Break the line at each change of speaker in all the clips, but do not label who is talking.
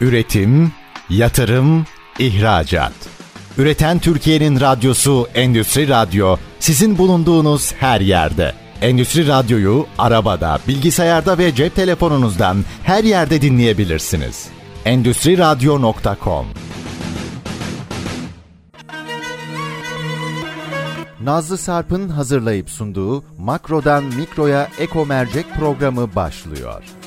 Üretim, yatırım, ihracat. Üreten Türkiye'nin radyosu Endüstri Radyo sizin bulunduğunuz her yerde. Endüstri Radyo'yu arabada, bilgisayarda ve cep telefonunuzdan her yerde dinleyebilirsiniz. Endüstri Radyo.com Nazlı Sarp'ın hazırlayıp sunduğu Makro'dan Mikro'ya Eko Mercek programı başlıyor.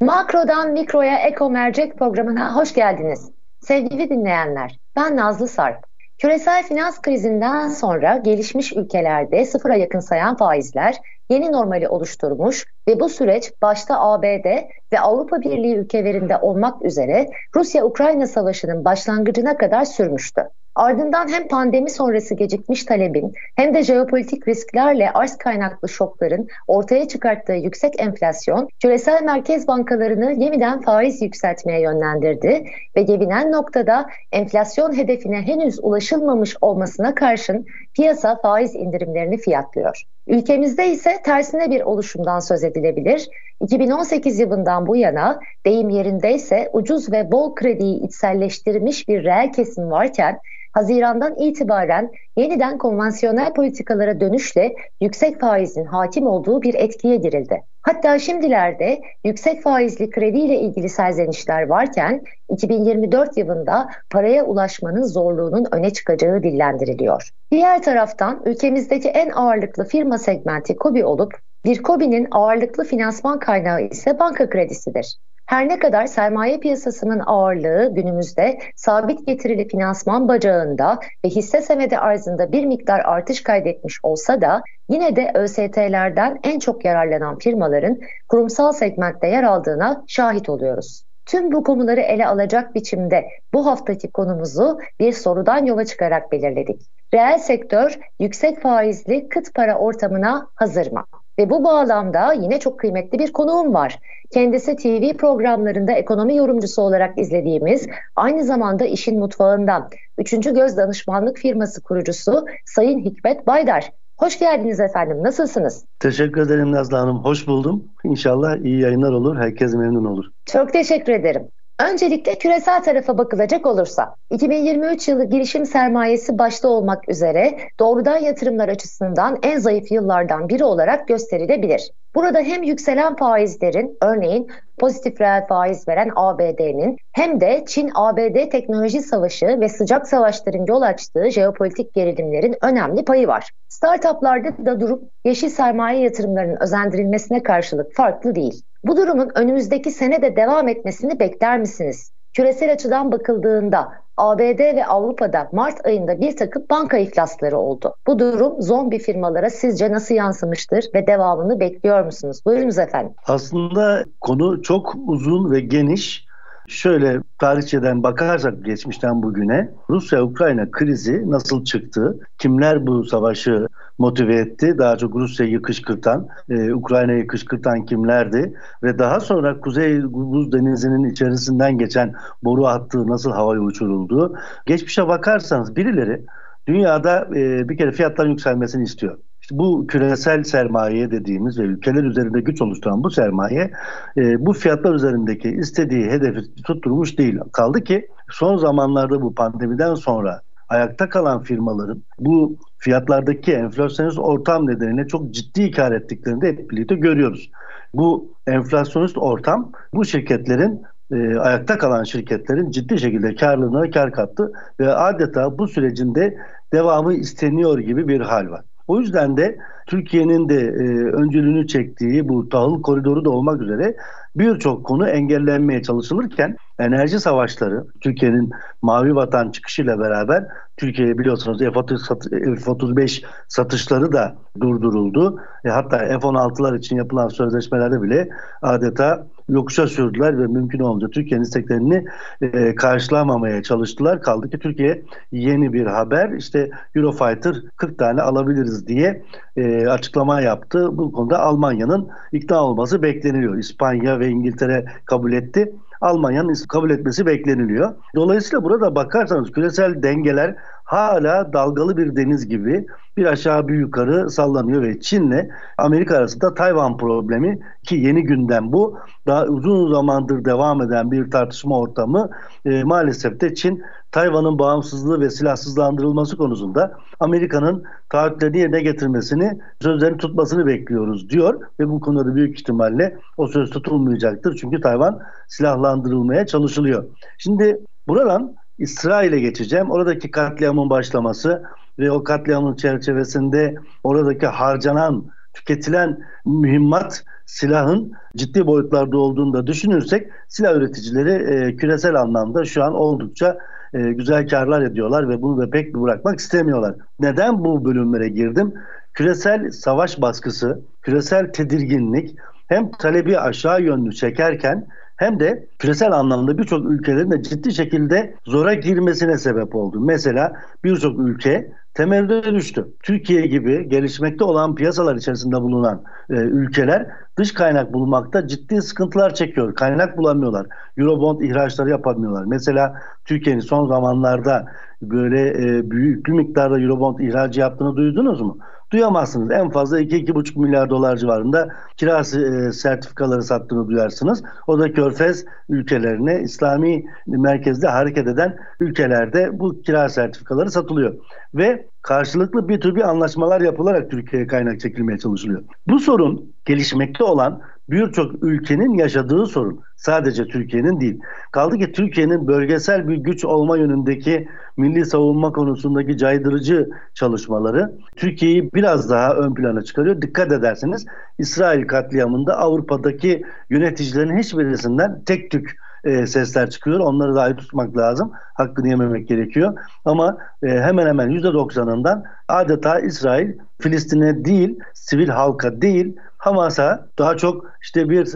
Makro'dan Mikro'ya Eko Mercek programına hoş geldiniz. Sevgili dinleyenler, ben Nazlı Sarp. Küresel finans krizinden sonra gelişmiş ülkelerde sıfıra yakın sayan faizler yeni normali oluşturmuş ve bu süreç başta ABD ve Avrupa Birliği ülkelerinde olmak üzere Rusya-Ukrayna savaşının başlangıcına kadar sürmüştü. Ardından hem pandemi sonrası gecikmiş talebin hem de jeopolitik risklerle arz kaynaklı şokların ortaya çıkarttığı yüksek enflasyon küresel merkez bankalarını yeniden faiz yükseltmeye yönlendirdi ve gelinen noktada enflasyon hedefine henüz ulaşılmamış olmasına karşın piyasa faiz indirimlerini fiyatlıyor. Ülkemizde ise tersine bir oluşumdan söz edilebilir. 2018 yılından bu yana deyim yerindeyse ucuz ve bol krediyi içselleştirmiş bir reel kesim varken Haziran'dan itibaren yeniden konvansiyonel politikalara dönüşle yüksek faizin hakim olduğu bir etkiye girildi. Hatta şimdilerde yüksek faizli krediyle ilgili serzenişler varken 2024 yılında paraya ulaşmanın zorluğunun öne çıkacağı dillendiriliyor. Diğer taraftan ülkemizdeki en ağırlıklı firma segmenti KOBİ olup bir KOBİ'nin ağırlıklı finansman kaynağı ise banka kredisidir. Her ne kadar sermaye piyasasının ağırlığı günümüzde sabit getirili finansman bacağında ve hisse senedi arzında bir miktar artış kaydetmiş olsa da yine de ÖST'lerden en çok yararlanan firmaların kurumsal segmentte yer aldığına şahit oluyoruz. Tüm bu konuları ele alacak biçimde bu haftaki konumuzu bir sorudan yola çıkarak belirledik. Reel sektör yüksek faizli kıt para ortamına hazır mı? Ve bu bağlamda yine çok kıymetli bir konuğum var. Kendisi TV programlarında ekonomi yorumcusu olarak izlediğimiz, aynı zamanda işin mutfağından, Üçüncü Göz Danışmanlık Firması kurucusu Sayın Hikmet Baydar. Hoş geldiniz efendim. Nasılsınız?
Teşekkür ederim Nazlı Hanım. Hoş buldum. İnşallah iyi yayınlar olur. Herkes memnun olur.
Çok teşekkür ederim. Öncelikle küresel tarafa bakılacak olursa 2023 yılı girişim sermayesi başta olmak üzere doğrudan yatırımlar açısından en zayıf yıllardan biri olarak gösterilebilir. Burada hem yükselen faizlerin örneğin pozitif reel faiz veren ABD'nin hem de Çin-ABD teknoloji savaşı ve sıcak savaşların yol açtığı jeopolitik gerilimlerin önemli payı var. Startuplarda da durup yeşil sermaye yatırımlarının özendirilmesine karşılık farklı değil. Bu durumun önümüzdeki sene de devam etmesini bekler misiniz? Küresel açıdan bakıldığında ABD ve Avrupa'da Mart ayında bir takım banka iflasları oldu. Bu durum zombi firmalara sizce nasıl yansımıştır ve devamını bekliyor musunuz? Buyurunuz efendim.
Aslında konu çok uzun ve geniş. Şöyle tarihçeden bakarsak geçmişten bugüne Rusya-Ukrayna krizi nasıl çıktı? Kimler bu savaşı motive etti? Daha çok Rusya'yı kışkırtan, e, Ukrayna'yı kışkırtan kimlerdi? Ve daha sonra Kuzey Buz Denizi'nin içerisinden geçen boru hattı nasıl havaya uçuruldu? Geçmişe bakarsanız birileri dünyada e, bir kere fiyatların yükselmesini istiyor. İşte bu küresel sermaye dediğimiz ve ülkeler üzerinde güç oluşturan bu sermaye e, bu fiyatlar üzerindeki istediği hedefi tutturmuş değil. Kaldı ki son zamanlarda bu pandemiden sonra ayakta kalan firmaların bu fiyatlardaki enflasyonist ortam nedeniyle çok ciddi kar ettiklerini de hep birlikte görüyoruz. Bu enflasyonist ortam bu şirketlerin e, ayakta kalan şirketlerin ciddi şekilde karlılığına kar kattı ve adeta bu sürecinde devamı isteniyor gibi bir hal var. O yüzden de Türkiye'nin de e, öncülüğünü çektiği bu tahıl koridoru da olmak üzere birçok konu engellenmeye çalışılırken enerji savaşları Türkiye'nin mavi vatan çıkışıyla beraber Türkiye'ye biliyorsunuz F-35 satışları da durduruldu. E, hatta F-16'lar için yapılan sözleşmelerde bile adeta yokuşa sürdüler ve mümkün olunca Türkiye'nin isteklerini e, karşılamamaya çalıştılar. Kaldı ki Türkiye yeni bir haber işte Eurofighter 40 tane alabiliriz diye e, açıklama yaptı. Bu konuda Almanya'nın ikna olması bekleniliyor. İspanya ve İngiltere kabul etti. Almanya'nın kabul etmesi bekleniliyor. Dolayısıyla burada bakarsanız küresel dengeler hala dalgalı bir deniz gibi bir aşağı bir yukarı sallanıyor ve Çin'le Amerika arasında Tayvan problemi ki yeni gündem bu. Daha uzun zamandır devam eden bir tartışma ortamı e, maalesef de Çin Tayvan'ın bağımsızlığı ve silahsızlandırılması konusunda Amerika'nın taahhütlerini yerine getirmesini, sözlerini tutmasını bekliyoruz diyor ve bu konuda büyük ihtimalle o söz tutulmayacaktır. Çünkü Tayvan silahlandırılmaya çalışılıyor. Şimdi buradan İsrail'e geçeceğim. Oradaki katliamın başlaması ve o katliamın çerçevesinde oradaki harcanan, tüketilen mühimmat silahın ciddi boyutlarda olduğunu da düşünürsek silah üreticileri e, küresel anlamda şu an oldukça e, güzel karlar ediyorlar ve bunu da pek bırakmak istemiyorlar. Neden bu bölümlere girdim? Küresel savaş baskısı, küresel tedirginlik hem talebi aşağı yönlü çekerken hem de küresel anlamda birçok ülkelerin de ciddi şekilde zora girmesine sebep oldu. Mesela birçok ülke temelde düştü. Türkiye gibi gelişmekte olan piyasalar içerisinde bulunan e, ülkeler dış kaynak bulmakta ciddi sıkıntılar çekiyor. Kaynak bulamıyorlar. Eurobond ihraçları yapamıyorlar. Mesela Türkiye'nin son zamanlarda böyle e, büyük miktarda Eurobond ihracı yaptığını duydunuz mu? Duyamazsınız. En fazla 2-2,5 milyar dolar civarında kira e, sertifikaları sattığını duyarsınız. O da Körfez ülkelerine İslami merkezde hareket eden ülkelerde bu kira sertifikaları satılıyor. Ve karşılıklı bir tür bir anlaşmalar yapılarak Türkiye'ye kaynak çekilmeye çalışılıyor. Bu sorun gelişmekte olan birçok ülkenin yaşadığı sorun. Sadece Türkiye'nin değil. Kaldı ki Türkiye'nin bölgesel bir güç olma yönündeki milli savunma konusundaki caydırıcı çalışmaları Türkiye'yi biraz daha ön plana çıkarıyor. Dikkat ederseniz İsrail katliamında Avrupa'daki yöneticilerin hiçbirisinden tek tük e, sesler çıkıyor. Onları da ayrı tutmak lazım. Hakkını yememek gerekiyor. Ama e, hemen hemen %90'ından adeta İsrail Filistin'e değil, sivil halka değil, Hamas'a daha çok işte bir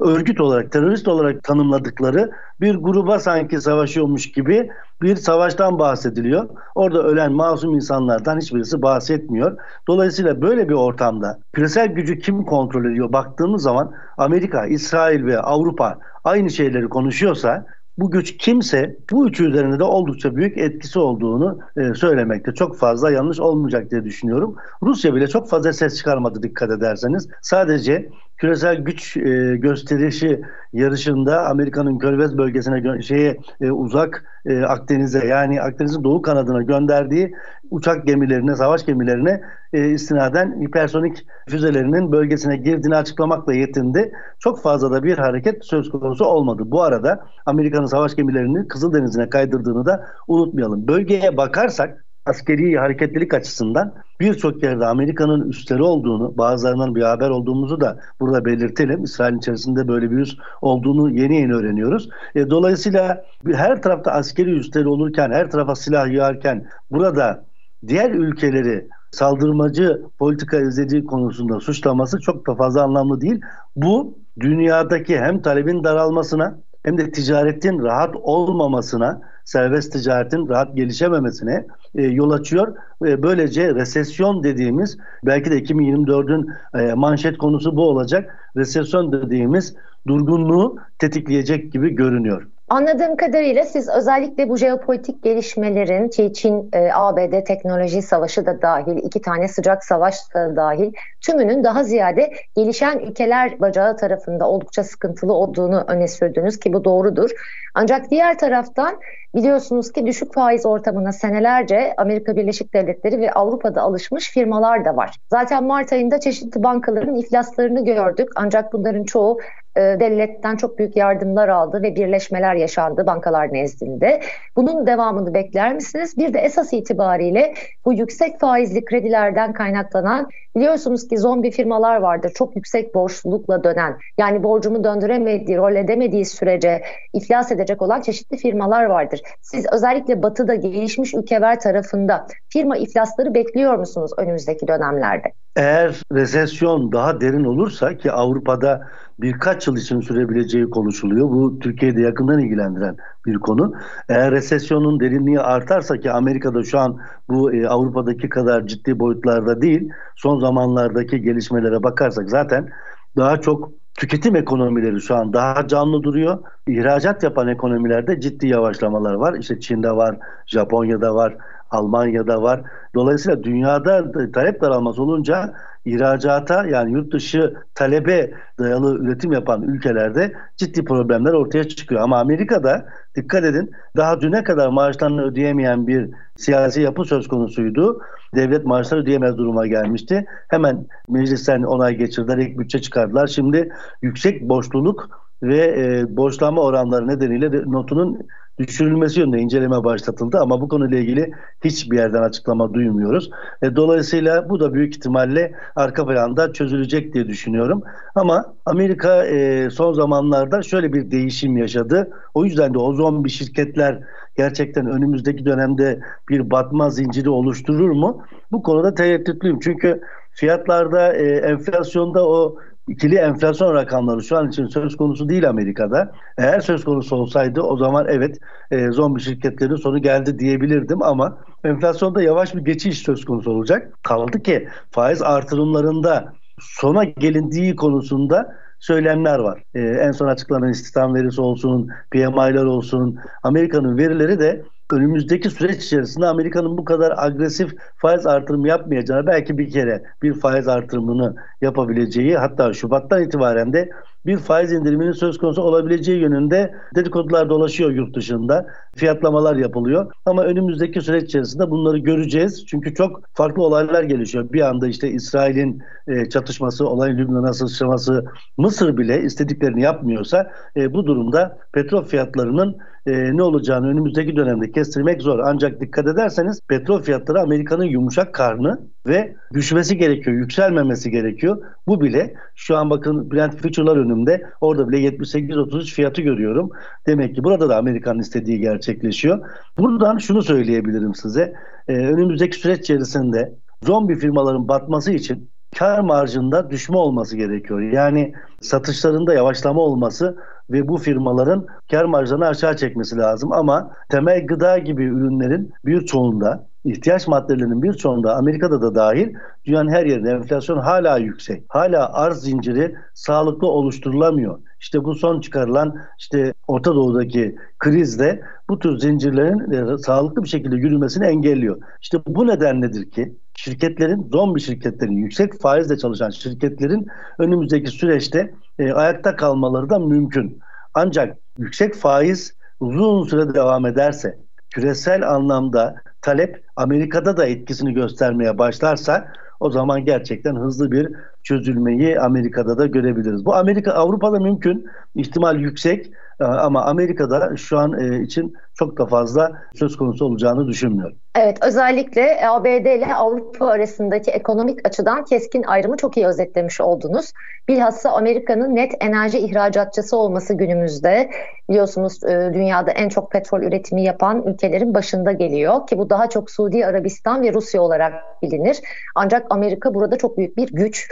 örgüt olarak, terörist olarak tanımladıkları bir gruba sanki savaşıyormuş gibi bir savaştan bahsediliyor. Orada ölen masum insanlardan hiçbirisi bahsetmiyor. Dolayısıyla böyle bir ortamda küresel gücü kim kontrol ediyor baktığımız zaman Amerika, İsrail ve Avrupa aynı şeyleri konuşuyorsa bu güç kimse bu üçü üzerinde de oldukça büyük etkisi olduğunu e, söylemekte çok fazla yanlış olmayacak diye düşünüyorum. Rusya bile çok fazla ses çıkarmadı dikkat ederseniz. Sadece küresel güç e, gösterişi yarışında Amerika'nın Körfez bölgesine şeye e, uzak e, Akdeniz'e yani Akdeniz'in doğu kanadına gönderdiği uçak gemilerine, savaş gemilerine e, istinaden hipersonik füzelerinin bölgesine girdiğini açıklamakla yetindi. Çok fazla da bir hareket söz konusu olmadı. Bu arada Amerika'nın savaş gemilerini Kızıldeniz'ine kaydırdığını da unutmayalım. Bölgeye bakarsak askeri hareketlilik açısından birçok yerde Amerika'nın üstleri olduğunu, bazılarından bir haber olduğumuzu da burada belirtelim. İsrail içerisinde böyle bir üs olduğunu yeni yeni öğreniyoruz. E, dolayısıyla her tarafta askeri üsleri olurken, her tarafa silah yağarken burada diğer ülkeleri saldırmacı politika izlediği konusunda suçlaması çok da fazla anlamlı değil. Bu dünyadaki hem talebin daralmasına hem de ticaretin rahat olmamasına, serbest ticaretin rahat gelişememesine e, yol açıyor. Ve böylece resesyon dediğimiz belki de 2024'ün e, manşet konusu bu olacak. Resesyon dediğimiz durgunluğu tetikleyecek gibi görünüyor.
Anladığım kadarıyla siz özellikle bu jeopolitik gelişmelerin Çin, e, ABD teknoloji savaşı da dahil, iki tane sıcak savaş da dahil tümünün daha ziyade gelişen ülkeler bacağı tarafında oldukça sıkıntılı olduğunu öne sürdünüz ki bu doğrudur. Ancak diğer taraftan biliyorsunuz ki düşük faiz ortamına senelerce Amerika Birleşik Devletleri ve Avrupa'da alışmış firmalar da var. Zaten Mart ayında çeşitli bankaların iflaslarını gördük ancak bunların çoğu devletten çok büyük yardımlar aldı ve birleşmeler yaşandı bankalar nezdinde. Bunun devamını bekler misiniz? Bir de esas itibariyle bu yüksek faizli kredilerden kaynaklanan biliyorsunuz ki zombi firmalar vardır. Çok yüksek borçlulukla dönen yani borcumu döndüremediği, rol edemediği sürece iflas edecek olan çeşitli firmalar vardır. Siz özellikle batıda gelişmiş ülkeler tarafında firma iflasları bekliyor musunuz önümüzdeki dönemlerde?
Eğer resesyon daha derin olursa ki Avrupa'da birkaç yıl için sürebileceği konuşuluyor. Bu Türkiye'de yakından ilgilendiren bir konu. Eğer resesyonun derinliği artarsa ki Amerika'da şu an bu e, Avrupa'daki kadar ciddi boyutlarda değil. Son zamanlardaki gelişmelere bakarsak zaten daha çok tüketim ekonomileri şu an daha canlı duruyor. İhracat yapan ekonomilerde ciddi yavaşlamalar var. İşte Çin'de var, Japonya'da var, Almanya'da var. Dolayısıyla dünyada talep daralması olunca ihracata yani yurt dışı talebe dayalı üretim yapan ülkelerde ciddi problemler ortaya çıkıyor. Ama Amerika'da dikkat edin daha düne kadar maaşlarını ödeyemeyen bir siyasi yapı söz konusuydu. Devlet maaşları ödeyemez duruma gelmişti. Hemen meclisten onay geçirdiler, ilk bütçe çıkardılar. Şimdi yüksek borçluluk ve e, borçlanma oranları nedeniyle de notunun düşürülmesi yönünde inceleme başlatıldı ama bu konuyla ilgili hiçbir yerden açıklama duymuyoruz. E, dolayısıyla bu da büyük ihtimalle arka planda çözülecek diye düşünüyorum. Ama Amerika e, son zamanlarda şöyle bir değişim yaşadı. O yüzden de o zombi şirketler gerçekten önümüzdeki dönemde bir batma zinciri oluşturur mu? Bu konuda tereddütlüyüm. Çünkü fiyatlarda, e, enflasyonda o ikili enflasyon rakamları şu an için söz konusu değil Amerika'da. Eğer söz konusu olsaydı o zaman evet e, zombi şirketlerin sonu geldi diyebilirdim ama enflasyonda yavaş bir geçiş söz konusu olacak. Kaldı ki faiz artırımlarında sona gelindiği konusunda söylemler var. Ee, en son açıklanan istihdam verisi olsun, PMI'ler olsun, Amerika'nın verileri de önümüzdeki süreç içerisinde Amerika'nın bu kadar agresif faiz artırımı yapmayacağını belki bir kere bir faiz artırımını yapabileceği hatta Şubat'tan itibaren de bir faiz indiriminin söz konusu olabileceği yönünde dedikodular dolaşıyor yurt dışında. Fiyatlamalar yapılıyor. Ama önümüzdeki süreç içerisinde bunları göreceğiz. Çünkü çok farklı olaylar gelişiyor. Bir anda işte İsrail'in e, çatışması, olayın Lübnan'a sıçraması, Mısır bile istediklerini yapmıyorsa e, bu durumda petrol fiyatlarının e, ne olacağını önümüzdeki dönemde kestirmek zor. Ancak dikkat ederseniz petrol fiyatları Amerika'nın yumuşak karnı ve düşmesi gerekiyor, yükselmemesi gerekiyor. Bu bile şu an bakın Brent Future'lar önümde orada bile 78-33 fiyatı görüyorum. Demek ki burada da Amerika'nın istediği gerçekleşiyor. Buradan şunu söyleyebilirim size. Ee, önümüzdeki süreç içerisinde zombi firmaların batması için kar marjında düşme olması gerekiyor. Yani satışlarında yavaşlama olması ve bu firmaların kar marjlarını aşağı çekmesi lazım. Ama temel gıda gibi ürünlerin bir çoğunda ihtiyaç maddelerinin bir çoğunda Amerika'da da dahil dünyanın her yerinde enflasyon hala yüksek. Hala arz zinciri sağlıklı oluşturulamıyor. İşte bu son çıkarılan işte Orta Doğu'daki krizde bu tür zincirlerin e, sağlıklı bir şekilde yürümesini engelliyor. İşte bu nedenledir ki şirketlerin, zombi şirketlerin, yüksek faizle çalışan şirketlerin önümüzdeki süreçte e, ayakta kalmaları da mümkün. Ancak yüksek faiz uzun süre devam ederse küresel anlamda talep Amerika'da da etkisini göstermeye başlarsa o zaman gerçekten hızlı bir çözülmeyi Amerika'da da görebiliriz. Bu Amerika Avrupa'da mümkün, ihtimal yüksek ama Amerika'da şu an e, için çok da fazla söz konusu olacağını düşünmüyorum.
Evet özellikle ABD ile Avrupa arasındaki ekonomik açıdan keskin ayrımı çok iyi özetlemiş oldunuz. Bilhassa Amerika'nın net enerji ihracatçısı olması günümüzde biliyorsunuz e, dünyada en çok petrol üretimi yapan ülkelerin başında geliyor ki bu daha çok Suudi Arabistan ve Rusya olarak bilinir. Ancak Amerika burada çok büyük bir güç.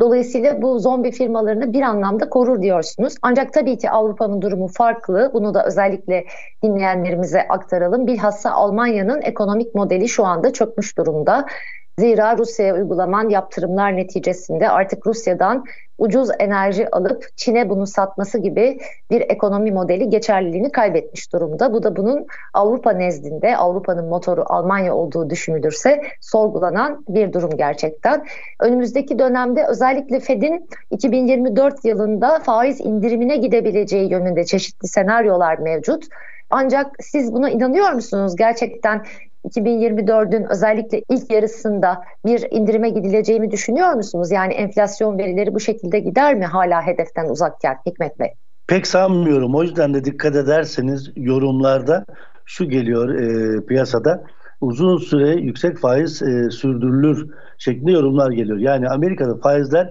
Dolayısıyla bu zombi firmalarını bir anlamda korur diyorsunuz. Ancak tabii ki Avrupa'nın durumu farklı. Bunu da özellikle dinleyenlerimize aktaralım. Bilhassa Almanya'nın ekonomik modeli şu anda çökmüş durumda. Zira Rusya'ya uygulanan yaptırımlar neticesinde artık Rusya'dan ucuz enerji alıp Çin'e bunu satması gibi bir ekonomi modeli geçerliliğini kaybetmiş durumda. Bu da bunun Avrupa nezdinde Avrupa'nın motoru Almanya olduğu düşünülürse sorgulanan bir durum gerçekten. Önümüzdeki dönemde özellikle Fed'in 2024 yılında faiz indirimine gidebileceği yönünde çeşitli senaryolar mevcut. Ancak siz buna inanıyor musunuz? Gerçekten 2024'ün özellikle ilk yarısında bir indirime gidileceğini düşünüyor musunuz? Yani enflasyon verileri bu şekilde gider mi hala hedeften uzakken Hikmet Bey?
Pek sanmıyorum. O yüzden de dikkat ederseniz yorumlarda şu geliyor e, piyasada uzun süre yüksek faiz e, sürdürülür şeklinde yorumlar geliyor. Yani Amerika'da faizler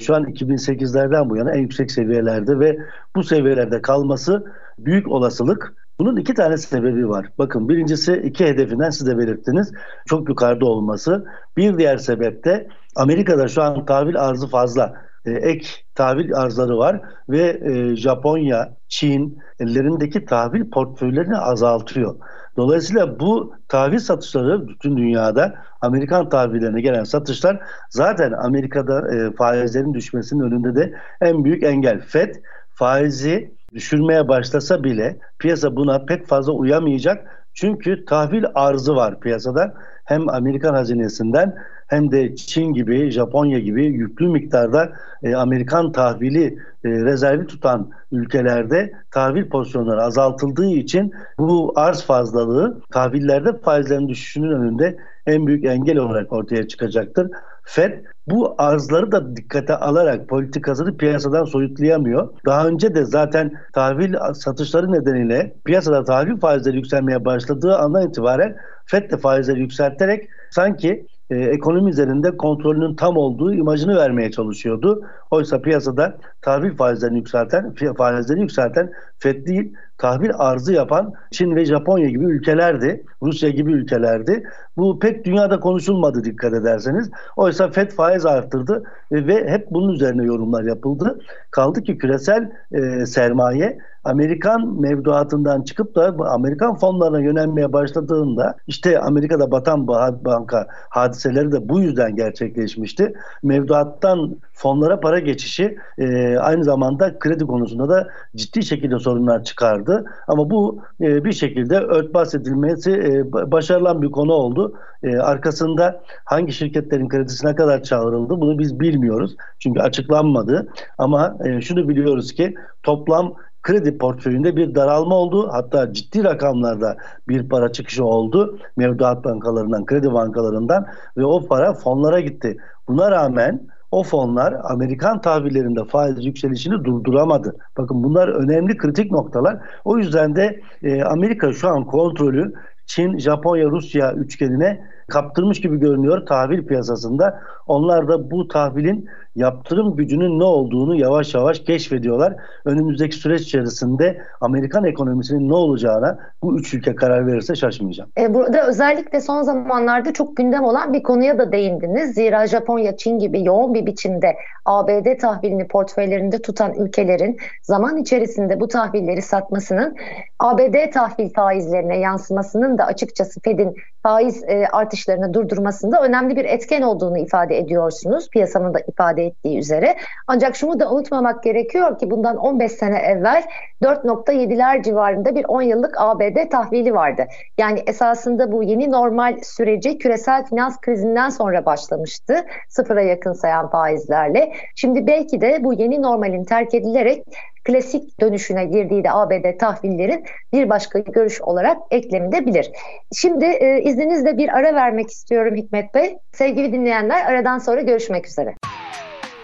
şu an 2008'lerden bu yana en yüksek seviyelerde ve bu seviyelerde kalması büyük olasılık bunun iki tane sebebi var. Bakın birincisi iki hedefinden siz de belirttiniz. Çok yukarıda olması. Bir diğer sebep de Amerika'da şu an tahvil arzı fazla. E, ek tahvil arzları var ve e, Japonya, Çin ellerindeki tahvil portföylerini azaltıyor. Dolayısıyla bu tahvil satışları bütün dünyada Amerikan tahvillerine gelen satışlar zaten Amerika'da e, faizlerin düşmesinin önünde de en büyük engel. FED faizi düşürmeye başlasa bile piyasa buna pek fazla uyamayacak. Çünkü tahvil arzı var piyasada. Hem Amerikan hazinesinden hem de Çin gibi, Japonya gibi yüklü miktarda e, Amerikan tahvili e, rezervi tutan ülkelerde tahvil pozisyonları azaltıldığı için bu arz fazlalığı tahvillerde faizlerin düşüşünün önünde en büyük engel olarak ortaya çıkacaktır. FED bu arzları da dikkate alarak politikasını piyasadan soyutlayamıyor. Daha önce de zaten tahvil satışları nedeniyle piyasada tahvil faizleri yükselmeye başladığı andan itibaren FED de faizleri yükselterek sanki e, ekonomi üzerinde kontrolünün tam olduğu imajını vermeye çalışıyordu. Oysa piyasada tahvil faizlerini yükselten, faizleri yükselten FED değil, tahvil arzı yapan Çin ve Japonya gibi ülkelerdi. Rusya gibi ülkelerdi. Bu pek dünyada konuşulmadı dikkat ederseniz. Oysa FED faiz arttırdı ve hep bunun üzerine yorumlar yapıldı. Kaldı ki küresel e, sermaye Amerikan mevduatından çıkıp da Amerikan fonlarına yönelmeye başladığında işte Amerika'da batan banka hadiseleri de bu yüzden gerçekleşmişti. Mevduattan fonlara para geçişi e, aynı zamanda kredi konusunda da ciddi şekilde sorunlar çıkardı. Ama bu e, bir şekilde örtbas edilmesi e, başarılan bir konu oldu. E, arkasında hangi şirketlerin kredisine kadar çağrıldı bunu biz bilmiyoruz. Çünkü açıklanmadı. Ama e, şunu biliyoruz ki toplam kredi portföyünde bir daralma oldu. Hatta ciddi rakamlarda bir para çıkışı oldu. Mevduat bankalarından, kredi bankalarından ve o para fonlara gitti. Buna rağmen o fonlar Amerikan tahvillerinde faiz yükselişini durduramadı. Bakın bunlar önemli kritik noktalar. O yüzden de e, Amerika şu an kontrolü Çin, Japonya, Rusya üçgenine kaptırmış gibi görünüyor tahvil piyasasında. Onlar da bu tahvilin yaptırım gücünün ne olduğunu yavaş yavaş keşfediyorlar. Önümüzdeki süreç içerisinde Amerikan ekonomisinin ne olacağına bu üç ülke karar verirse şaşmayacağım.
E, burada özellikle son zamanlarda çok gündem olan bir konuya da değindiniz. Zira Japonya, Çin gibi yoğun bir biçimde ABD tahvilini portföylerinde tutan ülkelerin zaman içerisinde bu tahvilleri satmasının ABD tahvil faizlerine yansımasının da açıkçası Fed'in faiz e, artışlarını durdurmasında önemli bir etken olduğunu ifade ediyorsunuz. Piyasanın da ifade ettiği üzere. Ancak şunu da unutmamak gerekiyor ki bundan 15 sene evvel 4.7'ler civarında bir 10 yıllık ABD tahvili vardı. Yani esasında bu yeni normal süreci küresel finans krizinden sonra başlamıştı. Sıfıra yakın sayan faizlerle. Şimdi belki de bu yeni normalin terk edilerek klasik dönüşüne girdiği de ABD tahvillerin bir başka görüş olarak eklenebilir. Şimdi e, izninizle bir ara vermek istiyorum Hikmet Bey. Sevgili dinleyenler aradan sonra görüşmek üzere.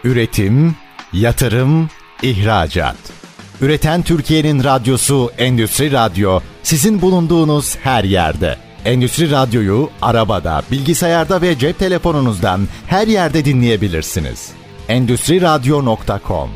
Üretim, yatırım, ihracat. Üreten Türkiye'nin radyosu Endüstri Radyo sizin bulunduğunuz her yerde. Endüstri Radyo'yu arabada, bilgisayarda ve cep telefonunuzdan her yerde dinleyebilirsiniz. Endüstri Radyo.com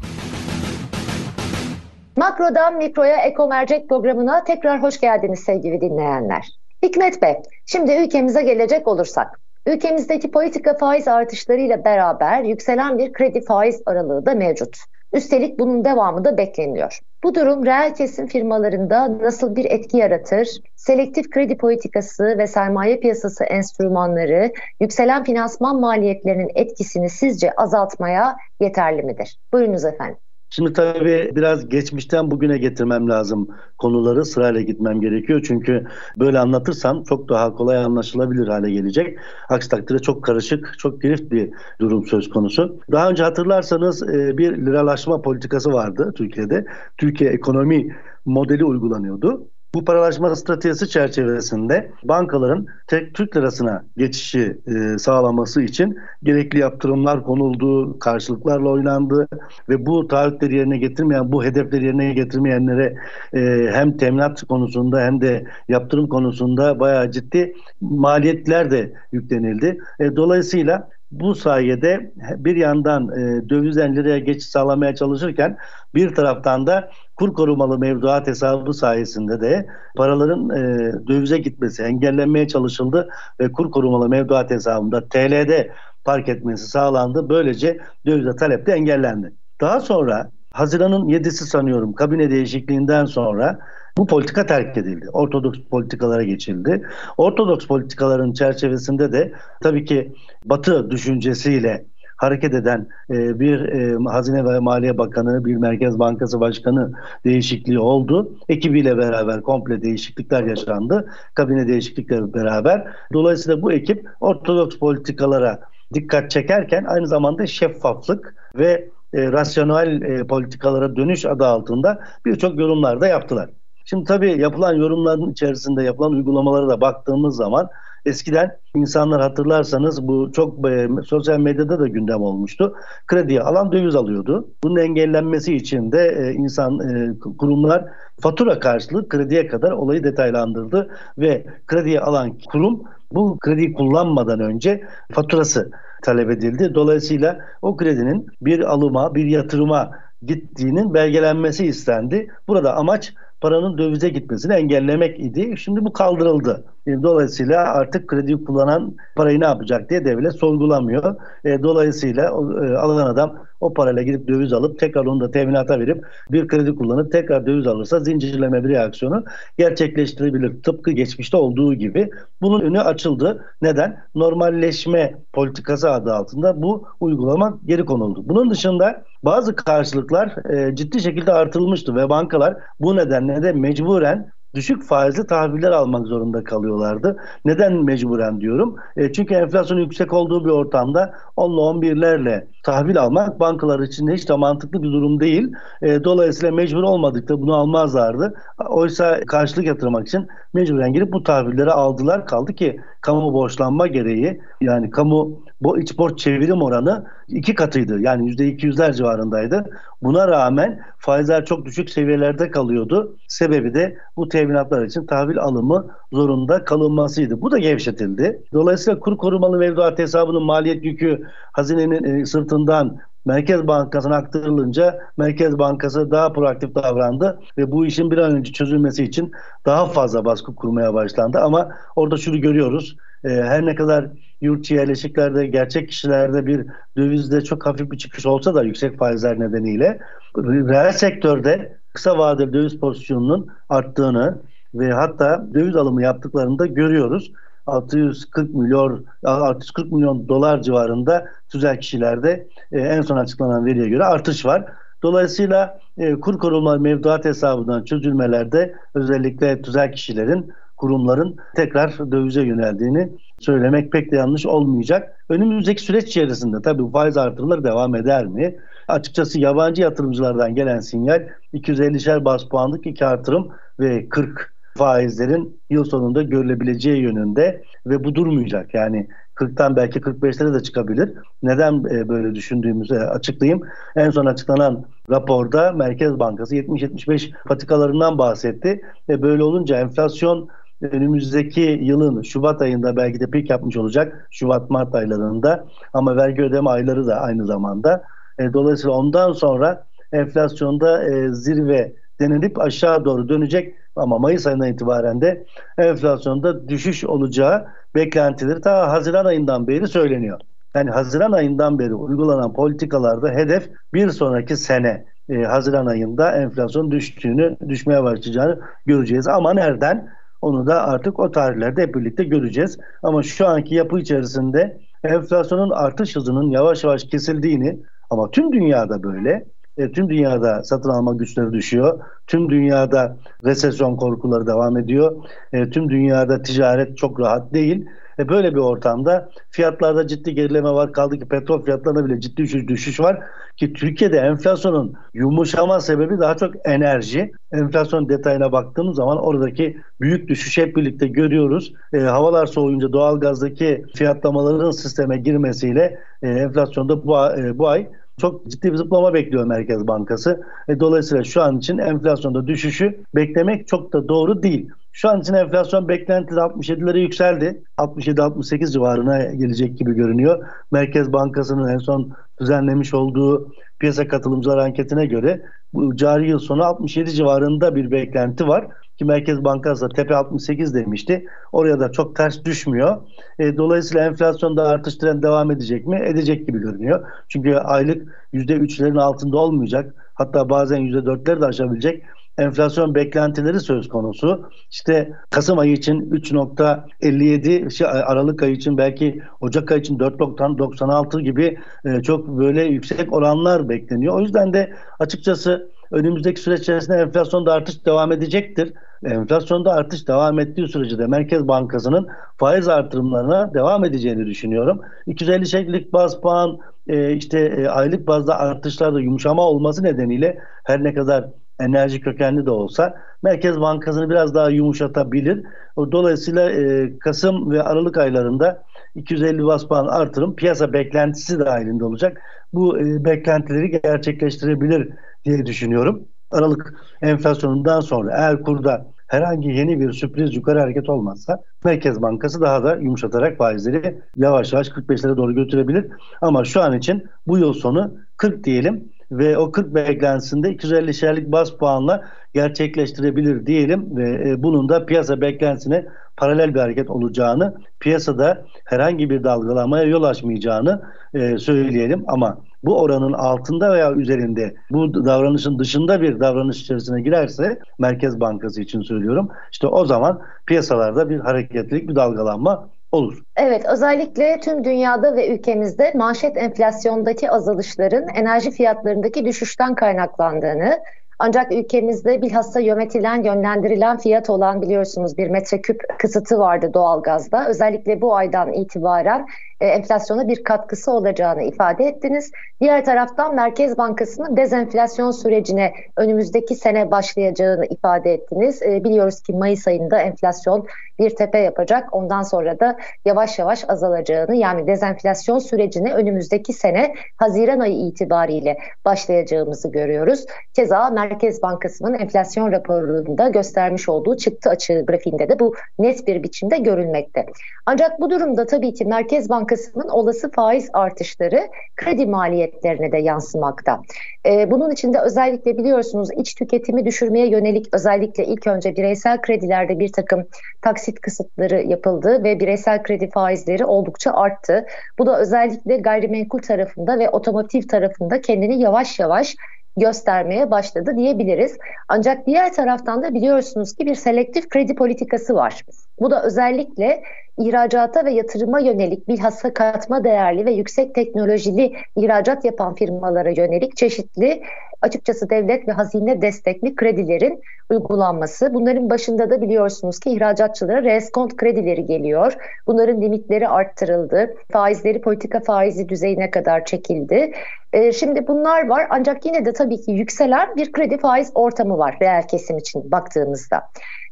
Makrodan Mikro'ya Eko Mercek programına tekrar hoş geldiniz sevgili dinleyenler. Hikmet Bey, şimdi ülkemize gelecek olursak, ülkemizdeki politika faiz artışlarıyla beraber yükselen bir kredi faiz aralığı da mevcut. Üstelik bunun devamı da bekleniyor. Bu durum reel kesim firmalarında nasıl bir etki yaratır? Selektif kredi politikası ve sermaye piyasası enstrümanları yükselen finansman maliyetlerinin etkisini sizce azaltmaya yeterli midir? Buyurunuz efendim.
Şimdi tabii biraz geçmişten bugüne getirmem lazım konuları sırayla gitmem gerekiyor. Çünkü böyle anlatırsam çok daha kolay anlaşılabilir hale gelecek. Aksi takdirde çok karışık, çok girift bir durum söz konusu. Daha önce hatırlarsanız e, bir liralaşma politikası vardı Türkiye'de. Türkiye ekonomi modeli uygulanıyordu. Bu paralaşma stratejisi çerçevesinde bankaların tek Türk lirasına geçişi e, sağlaması için gerekli yaptırımlar konuldu, karşılıklarla oynandı ve bu taahhütleri yerine getirmeyen, bu hedefleri yerine getirmeyenlere e, hem teminat konusunda hem de yaptırım konusunda bayağı ciddi maliyetler de yüklenildi. E, dolayısıyla bu sayede bir yandan e, dövizden liraya geçiş sağlamaya çalışırken bir taraftan da kur korumalı mevduat hesabı sayesinde de paraların e, dövize gitmesi engellenmeye çalışıldı ve kur korumalı mevduat hesabında TL'de park etmesi sağlandı. Böylece dövize talep de engellendi. Daha sonra Haziran'ın 7'si sanıyorum kabine değişikliğinden sonra bu politika terk edildi. Ortodoks politikalara geçildi. Ortodoks politikaların çerçevesinde de tabii ki Batı düşüncesiyle hareket eden e, bir e, Hazine ve Maliye Bakanı, bir Merkez Bankası Başkanı değişikliği oldu. Ekibiyle beraber komple değişiklikler yaşandı. Kabine değişiklikleri beraber. Dolayısıyla bu ekip ortodoks politikalara dikkat çekerken aynı zamanda şeffaflık ve e, rasyonel politikalara dönüş adı altında birçok yorumlar da yaptılar. Şimdi tabii yapılan yorumların içerisinde yapılan uygulamalara da baktığımız zaman eskiden insanlar hatırlarsanız bu çok e, sosyal medyada da gündem olmuştu. Krediye alan döviz alıyordu. Bunun engellenmesi için de e, insan e, kurumlar fatura karşılığı krediye kadar olayı detaylandırdı ve krediye alan kurum bu krediyi kullanmadan önce faturası talep edildi. Dolayısıyla o kredinin bir alıma, bir yatırıma gittiğinin belgelenmesi istendi. Burada amaç paranın dövize gitmesini engellemek idi. Şimdi bu kaldırıldı. E, dolayısıyla artık kredi kullanan parayı ne yapacak diye devlet sorgulamıyor. E, dolayısıyla e, alan adam o parayla gidip döviz alıp tekrar onu da teminata verip bir kredi kullanıp tekrar döviz alırsa zincirleme bir reaksiyonu gerçekleştirebilir. Tıpkı geçmişte olduğu gibi. Bunun önü açıldı. Neden? Normalleşme politikası adı altında bu uygulama geri konuldu. Bunun dışında bazı karşılıklar ciddi şekilde artırılmıştı ve bankalar bu nedenle de mecburen düşük faizli tahviller almak zorunda kalıyorlardı. Neden mecburen diyorum? E, çünkü enflasyon yüksek olduğu bir ortamda 10'la 11'lerle tahvil almak bankalar için hiç de mantıklı bir durum değil. E, dolayısıyla mecbur olmadıkta bunu almazlardı. Oysa karşılık yatırmak için mecburen girip bu tahvilleri aldılar. Kaldı ki kamu borçlanma gereği yani kamu bu iç borç çevirim oranı iki katıydı. Yani yüzde iki yüzler civarındaydı. Buna rağmen faizler çok düşük seviyelerde kalıyordu. Sebebi de bu teminatlar için tahvil alımı zorunda kalınmasıydı. Bu da gevşetildi. Dolayısıyla kur korumalı mevduat hesabının maliyet yükü hazinenin e, sırtından Merkez Bankası'na aktarılınca Merkez Bankası daha proaktif davrandı ve bu işin bir an önce çözülmesi için daha fazla baskı kurmaya başlandı. Ama orada şunu görüyoruz. E, her ne kadar yurt yerleşiklerde, gerçek kişilerde bir dövizde çok hafif bir çıkış olsa da yüksek faizler nedeniyle reel sektörde kısa vadeli döviz pozisyonunun arttığını ve hatta döviz alımı yaptıklarını da görüyoruz. 640 milyon 640 milyon dolar civarında tüzel kişilerde e, en son açıklanan veriye göre artış var. Dolayısıyla e, kur koruma mevduat hesabından çözülmelerde özellikle tüzel kişilerin kurumların tekrar dövize yöneldiğini söylemek pek de yanlış olmayacak. Önümüzdeki süreç içerisinde tabii faiz artırımları devam eder mi? Açıkçası yabancı yatırımcılardan gelen sinyal 250'şer bas puanlık iki artırım ve 40 faizlerin yıl sonunda görülebileceği yönünde ve bu durmayacak. Yani 40'tan belki 45'lere de çıkabilir. Neden e, böyle düşündüğümüzü açıklayayım. En son açıklanan raporda Merkez Bankası 70-75 patikalarından bahsetti. Ve böyle olunca enflasyon önümüzdeki yılın Şubat ayında belki de pik yapmış olacak. Şubat-Mart aylarında ama vergi ödeme ayları da aynı zamanda. E, dolayısıyla ondan sonra enflasyonda e, zirve denilip aşağı doğru dönecek ama Mayıs ayından itibaren de enflasyonda düşüş olacağı beklentileri ta Haziran ayından beri söyleniyor. Yani Haziran ayından beri uygulanan politikalarda hedef bir sonraki sene e, Haziran ayında enflasyon düştüğünü, düşmeye başlayacağını göreceğiz. Ama nereden? Onu da artık o tarihlerde hep birlikte göreceğiz. Ama şu anki yapı içerisinde enflasyonun artış hızının yavaş yavaş kesildiğini ama tüm dünyada böyle e, tüm dünyada satın alma güçleri düşüyor. Tüm dünyada resesyon korkuları devam ediyor. E, tüm dünyada ticaret çok rahat değil. E, böyle bir ortamda fiyatlarda ciddi gerileme var. Kaldı ki petrol fiyatlarında bile ciddi düşüş, düşüş var. Ki Türkiye'de enflasyonun yumuşama sebebi daha çok enerji. Enflasyon detayına baktığımız zaman oradaki büyük düşüş hep birlikte görüyoruz. E, havalar soğuyunca doğalgazdaki fiyatlamaların sisteme girmesiyle e, enflasyonda bu, e, bu ay çok ciddi bir zıplama bekliyor Merkez Bankası. E, dolayısıyla şu an için enflasyonda düşüşü beklemek çok da doğru değil. Şu an için enflasyon beklentisi 67'lere yükseldi. 67-68 civarına gelecek gibi görünüyor. Merkez Bankası'nın en son düzenlemiş olduğu piyasa katılımcılar anketine göre bu cari yıl sonu 67 civarında bir beklenti var ki Merkez Bankası da tepe 68 demişti. Oraya da çok ters düşmüyor. E, dolayısıyla enflasyonda artış trendi devam edecek mi? Edecek gibi görünüyor. Çünkü aylık %3'lerin altında olmayacak. Hatta bazen %4'leri de aşabilecek enflasyon beklentileri söz konusu. İşte Kasım ayı için 3.57, şey, Aralık ayı için belki Ocak ayı için 4.96 gibi e, çok böyle yüksek oranlar bekleniyor. O yüzden de açıkçası önümüzdeki süreç içerisinde enflasyonda artış devam edecektir. Enflasyonda artış devam ettiği sürece de Merkez Bankası'nın faiz artırımlarına devam edeceğini düşünüyorum. 250 şekillik baz puan e, işte e, aylık bazda artışlarda yumuşama olması nedeniyle her ne kadar enerji kökenli de olsa Merkez Bankası'nı biraz daha yumuşatabilir. Dolayısıyla e, Kasım ve Aralık aylarında 250 bas puan artırım piyasa beklentisi dahilinde olacak. Bu e, beklentileri gerçekleştirebilir diye düşünüyorum. Aralık enflasyonundan sonra eğer kurda herhangi yeni bir sürpriz yukarı hareket olmazsa Merkez Bankası daha da yumuşatarak faizleri yavaş yavaş 45'lere doğru götürebilir. Ama şu an için bu yıl sonu 40 diyelim ve o 40 beklentisinde 250 şerlik bas puanla gerçekleştirebilir diyelim ve e, bunun da piyasa beklentisine paralel bir hareket olacağını, piyasada herhangi bir dalgalanmaya yol açmayacağını e, söyleyelim ama bu oranın altında veya üzerinde bu davranışın dışında bir davranış içerisine girerse Merkez Bankası için söylüyorum işte o zaman piyasalarda bir hareketlilik bir dalgalanma olur.
Evet özellikle tüm dünyada ve ülkemizde manşet enflasyondaki azalışların enerji fiyatlarındaki düşüşten kaynaklandığını ancak ülkemizde bilhassa yönetilen, yönlendirilen fiyat olan biliyorsunuz bir metreküp kısıtı vardı doğalgazda. Özellikle bu aydan itibaren e, enflasyona bir katkısı olacağını ifade ettiniz. Diğer taraftan Merkez Bankası'nın dezenflasyon sürecine önümüzdeki sene başlayacağını ifade ettiniz. E, biliyoruz ki Mayıs ayında enflasyon bir tepe yapacak. Ondan sonra da yavaş yavaş azalacağını yani dezenflasyon sürecine önümüzdeki sene Haziran ayı itibariyle başlayacağımızı görüyoruz. Keza Merkez Bankası'nın enflasyon raporunda göstermiş olduğu çıktı açığı grafiğinde de bu net bir biçimde görülmekte. Ancak bu durumda tabii ki Merkez Bankası Bankası'nın olası faiz artışları kredi maliyetlerine de yansımakta. Ee, bunun için de özellikle biliyorsunuz iç tüketimi düşürmeye yönelik özellikle ilk önce bireysel kredilerde bir takım taksit kısıtları yapıldı ve bireysel kredi faizleri oldukça arttı. Bu da özellikle gayrimenkul tarafında ve otomotiv tarafında kendini yavaş yavaş göstermeye başladı diyebiliriz. Ancak diğer taraftan da biliyorsunuz ki bir selektif kredi politikası var. Bu da özellikle ihracata ve yatırıma yönelik bilhassa katma değerli ve yüksek teknolojili ihracat yapan firmalara yönelik çeşitli açıkçası devlet ve hazine destekli kredilerin uygulanması. Bunların başında da biliyorsunuz ki ihracatçılara reskont kredileri geliyor. Bunların limitleri arttırıldı. Faizleri politika faizi düzeyine kadar çekildi. Ee, şimdi bunlar var ancak yine de tabii ki yükselen bir kredi faiz ortamı var reel kesim için baktığımızda.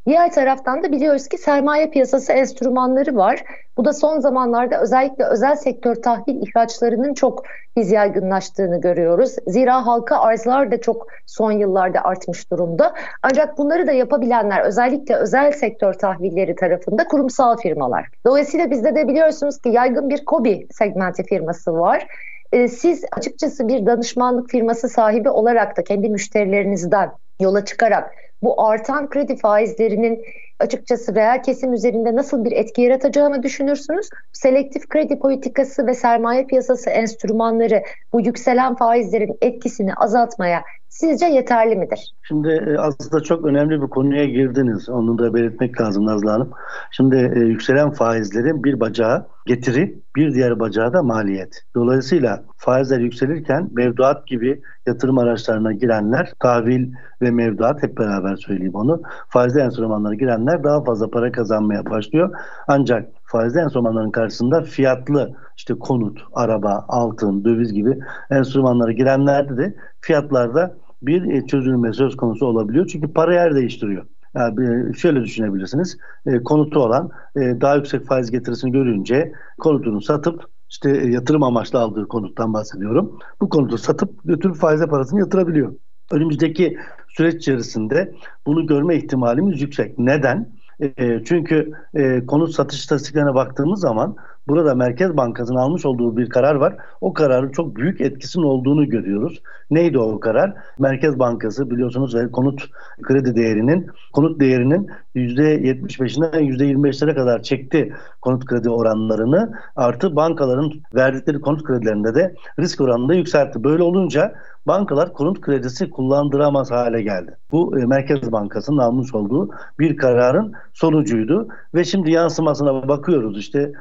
Diğer taraftan da biliyoruz ki sermaye piyasası enstrümanları var. Bu da son zamanlarda özellikle özel sektör tahvil ihraçlarının çok yaygınlaştığını görüyoruz. Zira halka arzlar da çok son yıllarda artmış durumda. Ancak bunları da yapabilenler özellikle özel sektör tahvilleri tarafında kurumsal firmalar. Dolayısıyla bizde de biliyorsunuz ki yaygın bir kobi segmenti firması var. Ee, siz açıkçası bir danışmanlık firması sahibi olarak da kendi müşterilerinizden yola çıkarak bu artan kredi faizlerinin açıkçası reel kesim üzerinde nasıl bir etki yaratacağını düşünürsünüz? Selektif kredi politikası ve sermaye piyasası enstrümanları bu yükselen faizlerin etkisini azaltmaya sizce yeterli midir?
Şimdi e, aslında çok önemli bir konuya girdiniz. Onu da belirtmek lazım Nazlı Hanım. Şimdi e, yükselen faizlerin bir bacağı getiri, bir diğer bacağı da maliyet. Dolayısıyla faizler yükselirken mevduat gibi yatırım araçlarına girenler, tahvil ve mevduat hep beraber söyleyeyim onu. Faizli enstrümanlara girenler daha fazla para kazanmaya başlıyor. Ancak faizli enstrümanların karşısında fiyatlı işte konut, araba, altın, döviz gibi enstrümanlara girenlerde de fiyatlarda bir e, çözülme söz konusu olabiliyor. Çünkü para yer değiştiriyor. Yani şöyle düşünebilirsiniz. E, konutu olan e, daha yüksek faiz getirisini görünce konutunu satıp işte yatırım amaçlı aldığı konuttan bahsediyorum. Bu konutu satıp götürüp faize parasını yatırabiliyor. Önümüzdeki süreç içerisinde bunu görme ihtimalimiz yüksek. Neden? E, çünkü e, konut satış istatistiklerine baktığımız zaman burada Merkez Bankası'nın almış olduğu bir karar var. O kararın çok büyük etkisinin olduğunu görüyoruz. Neydi o karar? Merkez Bankası biliyorsunuz konut kredi değerinin konut değerinin %75'inden %25'lere kadar çekti konut kredi oranlarını. Artı bankaların verdikleri konut kredilerinde de risk oranını da yükseltti. Böyle olunca bankalar konut kredisi kullandıramaz hale geldi. Bu e, Merkez Bankası'nın almış olduğu bir kararın sonucuydu ve şimdi yansımasına bakıyoruz işte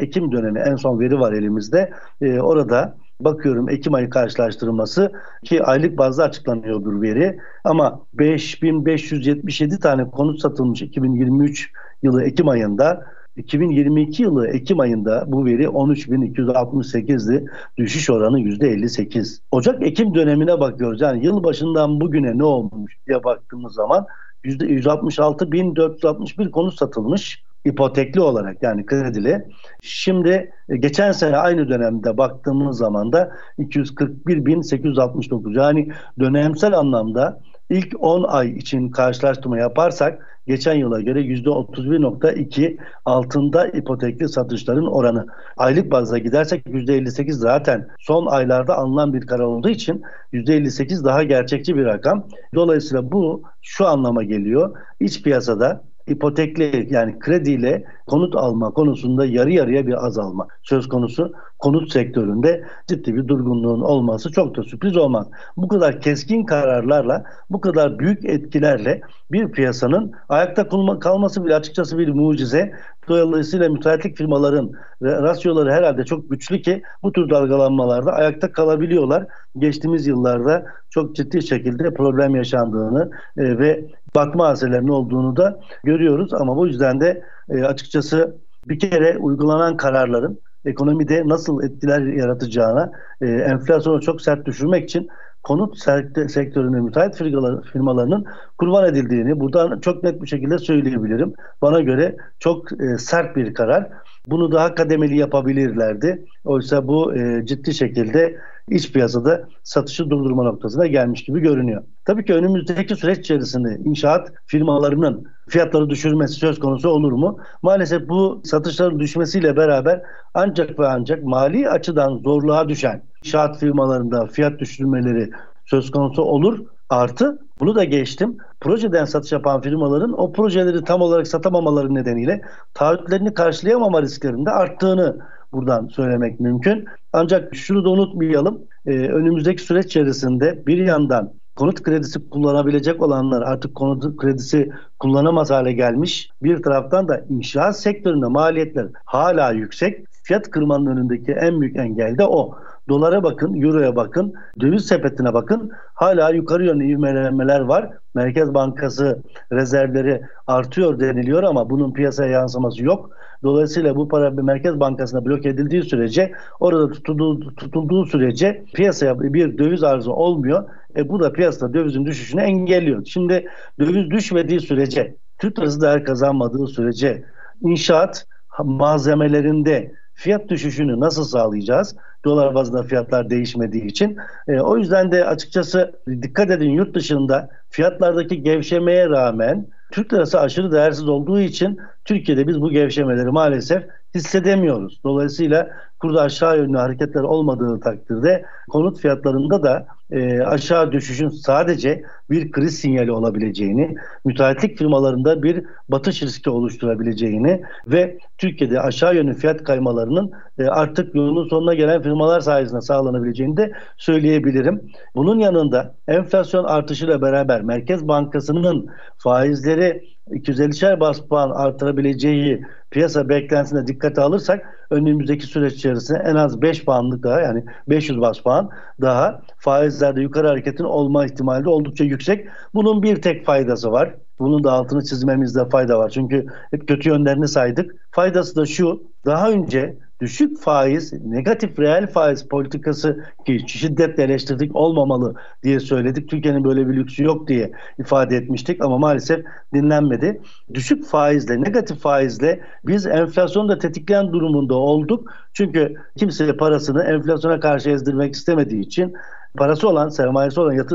Ocak-Ekim dönemi en son veri var elimizde. E, orada bakıyorum Ekim ayı karşılaştırılması ki aylık bazda açıklanıyordur veri ama 5577 tane konut satılmış 2023 yılı Ekim ayında 2022 yılı Ekim ayında bu veri 13.268'di. Düşüş oranı %58. Ocak-Ekim dönemine bakıyoruz. Yani yıl başından bugüne ne olmuş diye baktığımız zaman %166.461 konut satılmış ipotekli olarak yani kredili. Şimdi e, geçen sene aynı dönemde baktığımız zaman da 241.869 yani dönemsel anlamda ilk 10 ay için karşılaştırma yaparsak geçen yıla göre %31.2 altında ipotekli satışların oranı. Aylık bazda gidersek %58 zaten son aylarda alınan bir karar olduğu için %58 daha gerçekçi bir rakam. Dolayısıyla bu şu anlama geliyor. İç piyasada ipotekli yani krediyle konut alma konusunda yarı yarıya bir azalma söz konusu. Konut sektöründe ciddi bir durgunluğun olması çok da sürpriz olmaz. Bu kadar keskin kararlarla, bu kadar büyük etkilerle bir piyasanın ayakta kalması bile açıkçası bir mucize. Dolayısıyla müteahhitlik firmaların rasyoları herhalde çok güçlü ki bu tür dalgalanmalarda ayakta kalabiliyorlar. Geçtiğimiz yıllarda çok ciddi şekilde problem yaşandığını e, ve batma haselerinin olduğunu da görüyoruz. Ama bu yüzden de e, açıkçası bir kere uygulanan kararların ekonomide nasıl etkiler yaratacağına, e, enflasyonu çok sert düşürmek için konut sektörünün müteahhit firmalarının kurban edildiğini buradan çok net bir şekilde söyleyebilirim. Bana göre çok e, sert bir karar. Bunu daha kademeli yapabilirlerdi. Oysa bu e, ciddi şekilde iç piyasada satışı durdurma noktasına gelmiş gibi görünüyor. Tabii ki önümüzdeki süreç içerisinde inşaat firmalarının fiyatları düşürmesi söz konusu olur mu? Maalesef bu satışların düşmesiyle beraber ancak ve ancak mali açıdan zorluğa düşen inşaat firmalarında fiyat düşürmeleri söz konusu olur. Artı bunu da geçtim. Projeden satış yapan firmaların o projeleri tam olarak satamamaları nedeniyle taahhütlerini karşılayamama risklerinde arttığını buradan söylemek mümkün. Ancak şunu da unutmayalım. Ee, önümüzdeki süreç içerisinde bir yandan konut kredisi kullanabilecek olanlar artık konut kredisi kullanamaz hale gelmiş. Bir taraftan da inşaat sektöründe maliyetler hala yüksek. Fiyat kırmanın önündeki en büyük engel de o. Dolara bakın, euroya bakın, döviz sepetine bakın. Hala yukarı yönlü ivmelenmeler var. Merkez Bankası rezervleri artıyor deniliyor ama bunun piyasaya yansıması yok. Dolayısıyla bu para bir Merkez Bankası'na blok edildiği sürece orada tutulduğu, tutulduğu sürece piyasaya bir döviz arzı olmuyor. E bu da piyasada dövizin düşüşünü engelliyor. Şimdi döviz düşmediği sürece, Türk lirası değer kazanmadığı sürece inşaat malzemelerinde fiyat düşüşünü nasıl sağlayacağız? Dolar bazında fiyatlar değişmediği için. E, o yüzden de açıkçası dikkat edin yurt dışında fiyatlardaki gevşemeye rağmen Türk lirası aşırı değersiz olduğu için Türkiye'de biz bu gevşemeleri maalesef hissedemiyoruz. Dolayısıyla kurda aşağı yönlü hareketler olmadığı takdirde konut fiyatlarında da e, aşağı düşüşün sadece bir kriz sinyali olabileceğini, müteahhitlik firmalarında bir batış riski oluşturabileceğini ve Türkiye'de aşağı yönlü fiyat kaymalarının e, artık yolun sonuna gelen firmalar sayesinde sağlanabileceğini de söyleyebilirim. Bunun yanında enflasyon artışıyla beraber Merkez Bankası'nın faizleri 250'şer bas puan artırabileceği piyasa beklentisine dikkate alırsak önümüzdeki süreç içerisinde en az 5 puanlık daha yani 500 bas puan daha faizlerde yukarı hareketin olma ihtimali de oldukça yüksek. Bunun bir tek faydası var. Bunun da altını çizmemizde fayda var. Çünkü hep kötü yönlerini saydık. Faydası da şu. Daha önce düşük faiz, negatif reel faiz politikası ki şiddetle eleştirdik olmamalı diye söyledik. Türkiye'nin böyle bir lüksü yok diye ifade etmiştik ama maalesef dinlenmedi. Düşük faizle, negatif faizle biz enflasyonu da tetikleyen durumunda olduk. Çünkü kimse parasını enflasyona karşı ezdirmek istemediği için parası olan, sermayesi olan,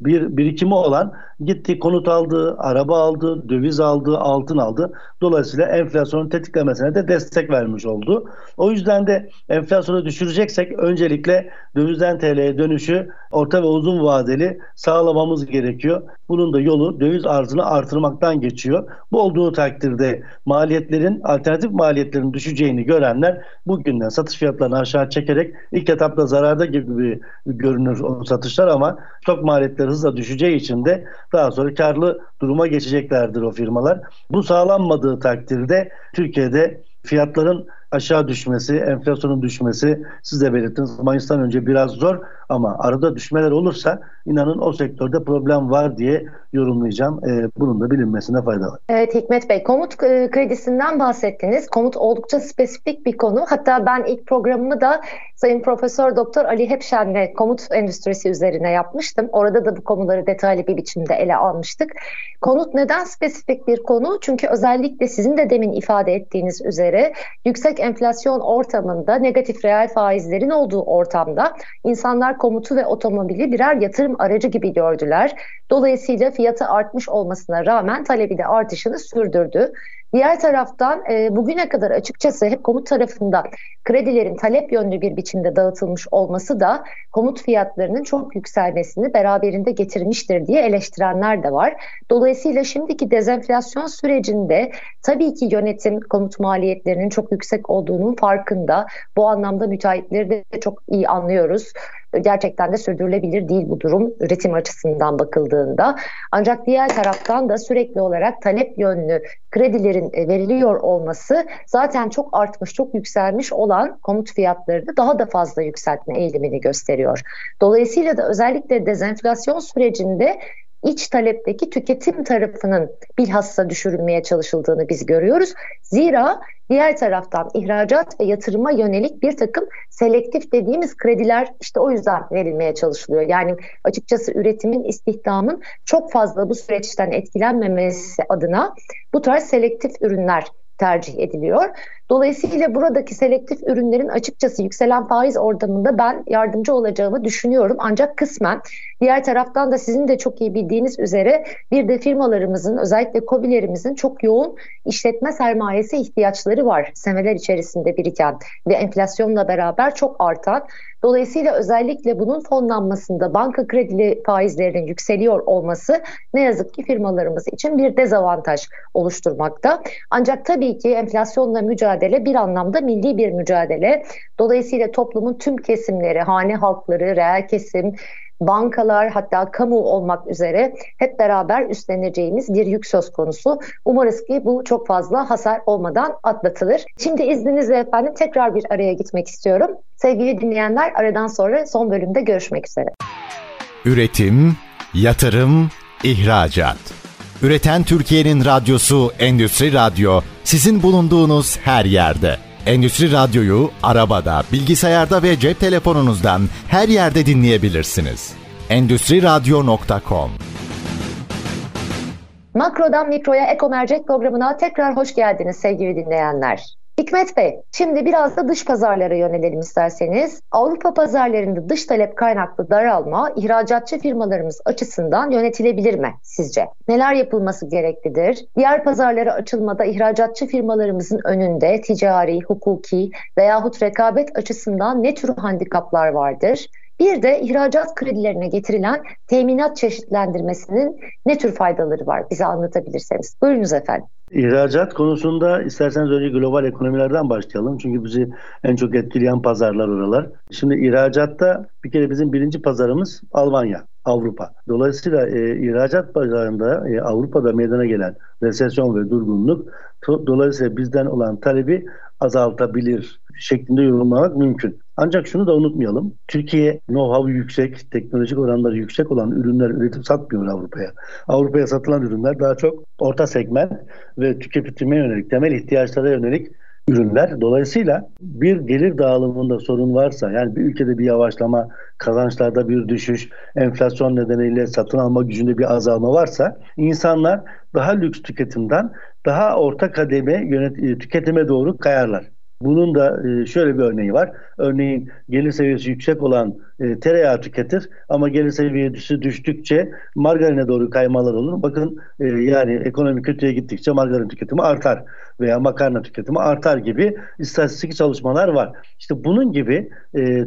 bir birikimi olan gitti konut aldı, araba aldı, döviz aldı, altın aldı. Dolayısıyla enflasyonun tetiklemesine de destek vermiş oldu. O yüzden de enflasyonu düşüreceksek öncelikle dövizden TL'ye dönüşü orta ve uzun vadeli sağlamamız gerekiyor. Bunun da yolu döviz arzını artırmaktan geçiyor. Bu olduğu takdirde maliyetlerin, alternatif maliyetlerin düşeceğini görenler bugünden satış fiyatlarını aşağı çekerek ilk etapta zararda gibi görünür o satışlar ama stok maliyetleri hızla düşeceği için de daha sonra karlı duruma geçeceklerdir o firmalar. Bu sağlanmadığı takdirde Türkiye'de fiyatların aşağı düşmesi, enflasyonun düşmesi siz de belirttiniz. Mayıs'tan önce biraz zor ama arada düşmeler olursa inanın o sektörde problem var diye yorumlayacağım. E, bunun da bilinmesine fayda var.
Evet Hikmet Bey, komut e, kredisinden bahsettiniz. Komut oldukça spesifik bir konu. Hatta ben ilk programımı da Sayın Profesör Doktor Ali Hepşen'le komut endüstrisi üzerine yapmıştım. Orada da bu konuları detaylı bir biçimde ele almıştık. Konut neden spesifik bir konu? Çünkü özellikle sizin de demin ifade ettiğiniz üzere yüksek enflasyon ortamında negatif reel faizlerin olduğu ortamda insanlar komutu ve otomobili birer yatırım aracı gibi gördüler. Dolayısıyla fiyatı artmış olmasına rağmen talebi de artışını sürdürdü. Diğer taraftan e, bugüne kadar açıkçası hep komut tarafında kredilerin talep yönlü bir biçimde dağıtılmış olması da komut fiyatlarının çok yükselmesini beraberinde getirmiştir diye eleştirenler de var. Dolayısıyla şimdiki dezenflasyon sürecinde tabii ki yönetim komut maliyetlerinin çok yüksek olduğunun farkında. Bu anlamda müteahhitleri de çok iyi anlıyoruz gerçekten de sürdürülebilir değil bu durum üretim açısından bakıldığında. Ancak diğer taraftan da sürekli olarak talep yönlü kredilerin e, veriliyor olması zaten çok artmış, çok yükselmiş olan komut fiyatlarını daha da fazla yükseltme eğilimini gösteriyor. Dolayısıyla da özellikle dezenflasyon sürecinde iç talepteki tüketim tarafının bilhassa düşürülmeye çalışıldığını biz görüyoruz. Zira diğer taraftan ihracat ve yatırıma yönelik bir takım selektif dediğimiz krediler işte o yüzden verilmeye çalışılıyor. Yani açıkçası üretimin, istihdamın çok fazla bu süreçten etkilenmemesi adına bu tarz selektif ürünler tercih ediliyor. Dolayısıyla buradaki selektif ürünlerin açıkçası yükselen faiz ortamında ben yardımcı olacağımı düşünüyorum. Ancak kısmen diğer taraftan da sizin de çok iyi bildiğiniz üzere bir de firmalarımızın özellikle COBİ'lerimizin çok yoğun işletme sermayesi ihtiyaçları var. Seneler içerisinde biriken ve enflasyonla beraber çok artan. Dolayısıyla özellikle bunun fonlanmasında banka kredili faizlerinin yükseliyor olması ne yazık ki firmalarımız için bir dezavantaj oluşturmakta. Ancak tabii ki enflasyonla mücadele mücadele bir anlamda milli bir mücadele. Dolayısıyla toplumun tüm kesimleri, hane halkları, reel kesim, bankalar hatta kamu olmak üzere hep beraber üstleneceğimiz bir yük söz konusu. Umarız ki bu çok fazla hasar olmadan atlatılır. Şimdi izninizle efendim tekrar bir araya gitmek istiyorum. Sevgili dinleyenler aradan sonra son bölümde görüşmek üzere.
Üretim, yatırım, ihracat. Üreten Türkiye'nin radyosu Endüstri Radyo sizin bulunduğunuz her yerde. Endüstri Radyo'yu arabada, bilgisayarda ve cep telefonunuzdan her yerde dinleyebilirsiniz. Endüstri Radyo.com
Makrodan Mikro'ya Eko Mercek programına tekrar hoş geldiniz sevgili dinleyenler. Hikmet Bey, şimdi biraz da dış pazarlara yönelelim isterseniz. Avrupa pazarlarında dış talep kaynaklı daralma ihracatçı firmalarımız açısından yönetilebilir mi sizce? Neler yapılması gereklidir? Diğer pazarlara açılmada ihracatçı firmalarımızın önünde ticari, hukuki veyahut rekabet açısından ne tür handikaplar vardır? Bir de ihracat kredilerine getirilen teminat çeşitlendirmesinin ne tür faydaları var? Bize anlatabilirseniz. Buyurunuz efendim.
İhracat konusunda isterseniz önce global ekonomilerden başlayalım. Çünkü bizi en çok etkileyen pazarlar oralar. Şimdi ihracatta bir kere bizim birinci pazarımız Almanya, Avrupa. Dolayısıyla e, ihracat pazarında e, Avrupa'da meydana gelen resesyon ve durgunluk dolayısıyla bizden olan talebi azaltabilir şeklinde yorumlamak mümkün. Ancak şunu da unutmayalım. Türkiye know-how yüksek, teknolojik oranları yüksek olan ürünler üretip satmıyor Avrupa'ya. Avrupa'ya satılan ürünler daha çok orta segment ve tüketime yönelik, temel ihtiyaçlara yönelik ürünler. Dolayısıyla bir gelir dağılımında sorun varsa yani bir ülkede bir yavaşlama, kazançlarda bir düşüş, enflasyon nedeniyle satın alma gücünde bir azalma varsa insanlar daha lüks tüketimden daha orta kademe yönet tüketime doğru kayarlar. Bunun da e, şöyle bir örneği var. Örneğin gelir seviyesi yüksek olan e, tereyağı tüketir ama gelir seviyesi düştükçe margarine doğru kaymalar olur. Bakın e, yani ekonomi kötüye gittikçe margarin tüketimi artar veya makarna tüketimi artar gibi istatistik çalışmalar var. İşte bunun gibi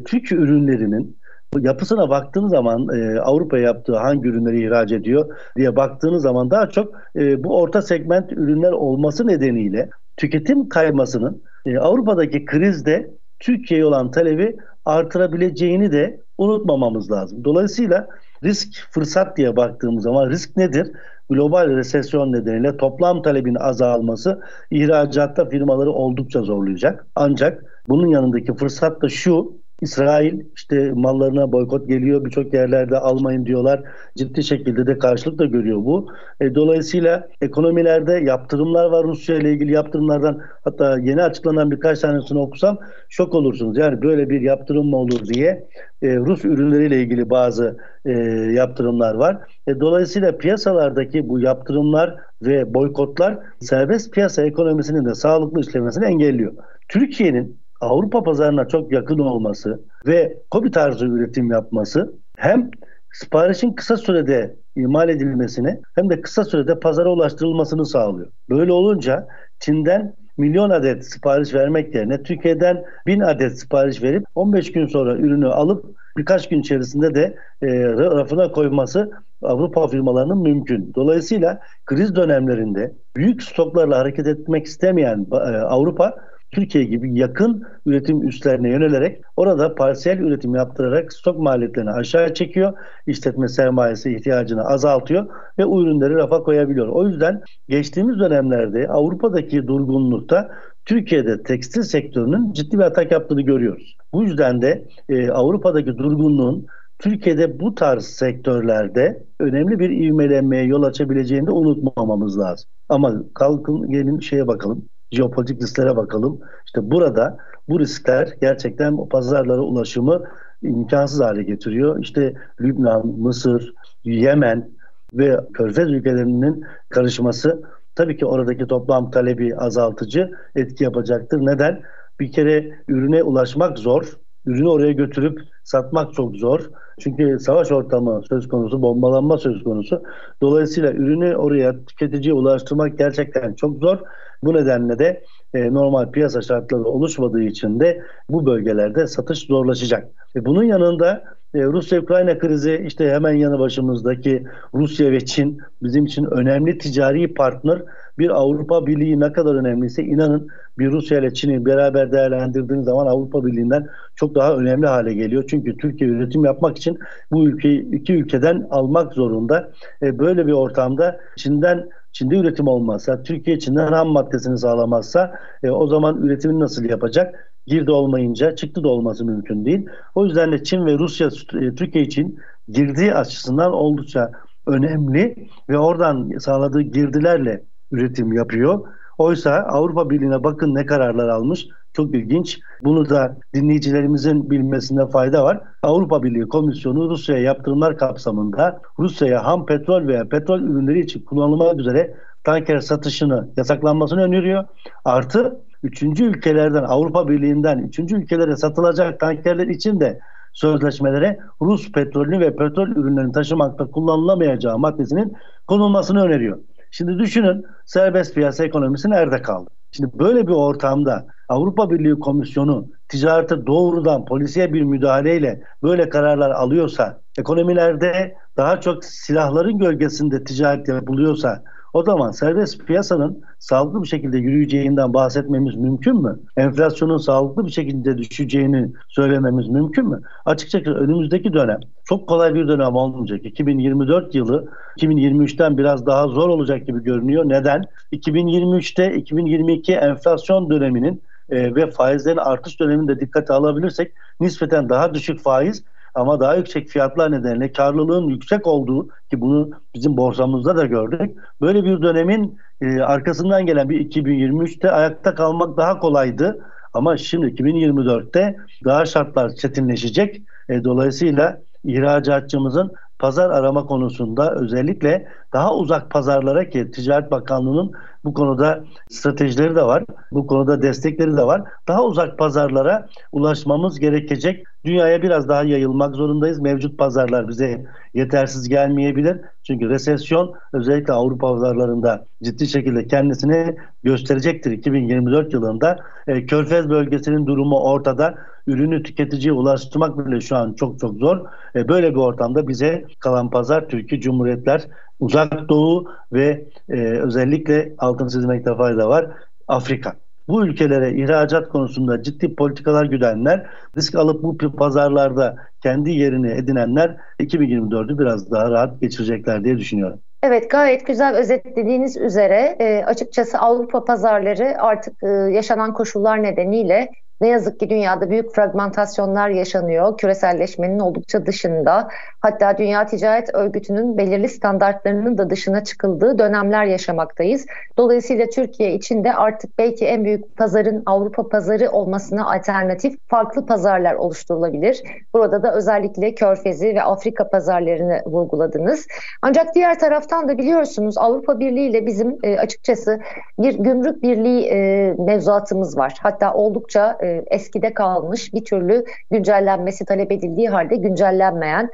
Türk ürünlerinin yapısına baktığınız zaman e, Avrupa yaptığı hangi ürünleri ihraç ediyor diye baktığınız zaman daha çok e, bu orta segment ürünler olması nedeniyle tüketim kaymasının e, Avrupa'daki krizde Türkiye'ye olan talebi artırabileceğini de unutmamamız lazım. Dolayısıyla risk fırsat diye baktığımız zaman risk nedir? Global resesyon nedeniyle toplam talebin azalması ihracatta firmaları oldukça zorlayacak. Ancak bunun yanındaki fırsat da şu İsrail işte mallarına boykot geliyor. Birçok yerlerde almayın diyorlar. Ciddi şekilde de karşılık da görüyor bu. E, dolayısıyla ekonomilerde yaptırımlar var Rusya ile ilgili yaptırımlardan hatta yeni açıklanan birkaç tanesini okusam şok olursunuz. Yani böyle bir yaptırım mı olur diye e, Rus ürünleriyle ilgili bazı e, yaptırımlar var. E, dolayısıyla piyasalardaki bu yaptırımlar ve boykotlar serbest piyasa ekonomisinin de sağlıklı işlemesini engelliyor. Türkiye'nin Avrupa pazarına çok yakın olması ve kobi tarzı üretim yapması hem siparişin kısa sürede imal edilmesini hem de kısa sürede pazara ulaştırılmasını sağlıyor. Böyle olunca Çin'den milyon adet sipariş vermek yerine Türkiye'den bin adet sipariş verip 15 gün sonra ürünü alıp birkaç gün içerisinde de e, rafına koyması Avrupa firmalarının mümkün. Dolayısıyla kriz dönemlerinde büyük stoklarla hareket etmek istemeyen e, Avrupa Türkiye gibi yakın üretim üslerine yönelerek orada parsiyel üretim yaptırarak stok maliyetlerini aşağı çekiyor. işletme sermayesi ihtiyacını azaltıyor ve ürünleri rafa koyabiliyor. O yüzden geçtiğimiz dönemlerde Avrupa'daki durgunlukta Türkiye'de tekstil sektörünün ciddi bir atak yaptığını görüyoruz. Bu yüzden de e, Avrupa'daki durgunluğun Türkiye'de bu tarz sektörlerde önemli bir ivmelenmeye yol açabileceğini de unutmamamız lazım. Ama kalkın gelin şeye bakalım jeopolitik risklere bakalım. İşte burada bu riskler gerçekten pazarlara ulaşımı imkansız hale getiriyor. İşte Lübnan, Mısır, Yemen ve Körfez ülkelerinin karışması tabii ki oradaki toplam talebi azaltıcı etki yapacaktır. Neden? Bir kere ürüne ulaşmak zor. Ürünü oraya götürüp satmak çok zor. Çünkü savaş ortamı söz konusu, bombalanma söz konusu. Dolayısıyla ürünü oraya tüketiciye ulaştırmak gerçekten çok zor. Bu nedenle de e, normal piyasa şartları oluşmadığı için de bu bölgelerde satış zorlaşacak. E, bunun yanında e, Rusya-Ukrayna krizi işte hemen yanı başımızdaki Rusya ve Çin bizim için önemli ticari partner. Bir Avrupa Birliği ne kadar önemliyse inanın bir Rusya ile Çin'i beraber değerlendirdiğiniz zaman Avrupa Birliği'nden çok daha önemli hale geliyor. Çünkü Türkiye üretim yapmak için bu ülkeyi iki ülkeden almak zorunda. E, böyle bir ortamda Çin'den Çin'de üretim olmazsa, Türkiye Çin'den ham maddesini sağlamazsa e, o zaman üretimini nasıl yapacak? Girdi olmayınca çıktı da olması mümkün değil. O yüzden de Çin ve Rusya e, Türkiye için girdiği açısından oldukça önemli ve oradan sağladığı girdilerle üretim yapıyor. Oysa Avrupa Birliği'ne bakın ne kararlar almış. Çok ilginç. Bunu da dinleyicilerimizin bilmesinde fayda var. Avrupa Birliği Komisyonu Rusya'ya yaptırımlar kapsamında Rusya'ya ham petrol veya petrol ürünleri için kullanılmak üzere tanker satışını yasaklanmasını öneriyor. Artı üçüncü ülkelerden Avrupa Birliği'nden üçüncü ülkelere satılacak tankerler için de sözleşmelere Rus petrolünü ve petrol ürünlerini taşımakta kullanılamayacağı maddesinin konulmasını öneriyor. Şimdi düşünün serbest piyasa ekonomisi nerede kaldı? Şimdi böyle bir ortamda Avrupa Birliği Komisyonu ticarete doğrudan polisiye bir müdahaleyle böyle kararlar alıyorsa, ekonomilerde daha çok silahların gölgesinde ticaret yapılıyorsa o zaman serbest piyasanın sağlıklı bir şekilde yürüyeceğinden bahsetmemiz mümkün mü? Enflasyonun sağlıklı bir şekilde düşeceğini söylememiz mümkün mü? Açıkçası önümüzdeki dönem çok kolay bir dönem olmayacak. 2024 yılı 2023'ten biraz daha zor olacak gibi görünüyor. Neden? 2023'te 2022 enflasyon döneminin e, ve faizlerin artış döneminde dikkate alabilirsek nispeten daha düşük faiz ama daha yüksek fiyatlar nedeniyle karlılığın yüksek olduğu ki bunu bizim borsamızda da gördük. Böyle bir dönemin e, arkasından gelen bir 2023'te ayakta kalmak daha kolaydı. Ama şimdi 2024'te daha şartlar çetinleşecek. E, dolayısıyla ihracatçımızın pazar arama konusunda özellikle daha uzak pazarlara ki Ticaret Bakanlığı'nın Bu konuda stratejileri de var. Bu konuda destekleri de var. Daha uzak pazarlara ulaşmamız gerekecek. Dünyaya biraz daha yayılmak zorundayız. Mevcut pazarlar bize yetersiz gelmeyebilir. Çünkü resesyon özellikle Avrupa pazarlarında ciddi şekilde kendisini gösterecektir 2024 yılında. E, Körfez bölgesinin durumu ortada. Ürünü tüketiciye ulaştırmak bile şu an çok çok zor. E, böyle bir ortamda bize kalan pazar Türkiye Cumhuriyetler, Uzak Doğu ve e, özellikle altın çizmekte fayda var Afrika. Bu ülkelere ihracat konusunda ciddi politikalar güdenler, risk alıp bu pazarlarda kendi yerini edinenler 2024'ü biraz daha rahat geçirecekler diye düşünüyorum.
Evet gayet güzel özetlediğiniz üzere e, açıkçası Avrupa pazarları artık e, yaşanan koşullar nedeniyle ne yazık ki dünyada büyük fragmentasyonlar yaşanıyor. Küreselleşmenin oldukça dışında hatta Dünya Ticaret Örgütü'nün belirli standartlarının da dışına çıkıldığı dönemler yaşamaktayız. Dolayısıyla Türkiye için de artık belki en büyük pazarın Avrupa pazarı olmasına alternatif farklı pazarlar oluşturulabilir. Burada da özellikle Körfezi ve Afrika pazarlarını vurguladınız. Ancak diğer taraftan da biliyorsunuz Avrupa Birliği ile bizim e, açıkçası bir gümrük birliği e, mevzuatımız var. Hatta oldukça e, eskide kalmış bir türlü güncellenmesi talep edildiği halde güncellenmeyen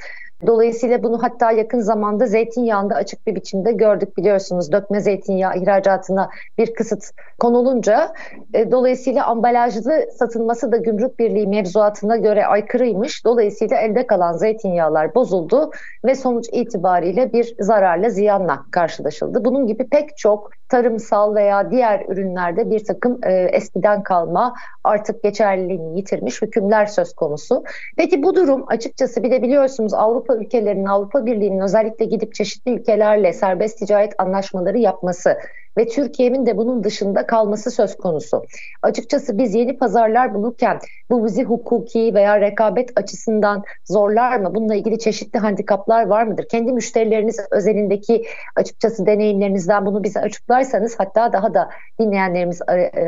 Dolayısıyla bunu hatta yakın zamanda zeytinyağında açık bir biçimde gördük biliyorsunuz. Dökme zeytinyağı ihracatına bir kısıt konulunca e, dolayısıyla ambalajlı satılması da Gümrük Birliği mevzuatına göre aykırıymış. Dolayısıyla elde kalan zeytinyağlar bozuldu ve sonuç itibariyle bir zararla ziyanla karşılaşıldı. Bunun gibi pek çok tarımsal veya diğer ürünlerde bir takım e, eskiden kalma artık geçerliliğini yitirmiş hükümler söz konusu. Peki bu durum açıkçası bir de biliyorsunuz Avrupa ülkelerinin Avrupa Birliği'nin özellikle gidip çeşitli ülkelerle serbest ticaret anlaşmaları yapması ve Türkiye'nin de bunun dışında kalması söz konusu. Açıkçası biz yeni pazarlar bulurken bu bizi hukuki veya rekabet açısından zorlar mı? Bununla ilgili çeşitli handikaplar var mıdır? Kendi müşterileriniz özelindeki açıkçası deneyimlerinizden bunu bize açıklarsanız hatta daha da dinleyenlerimiz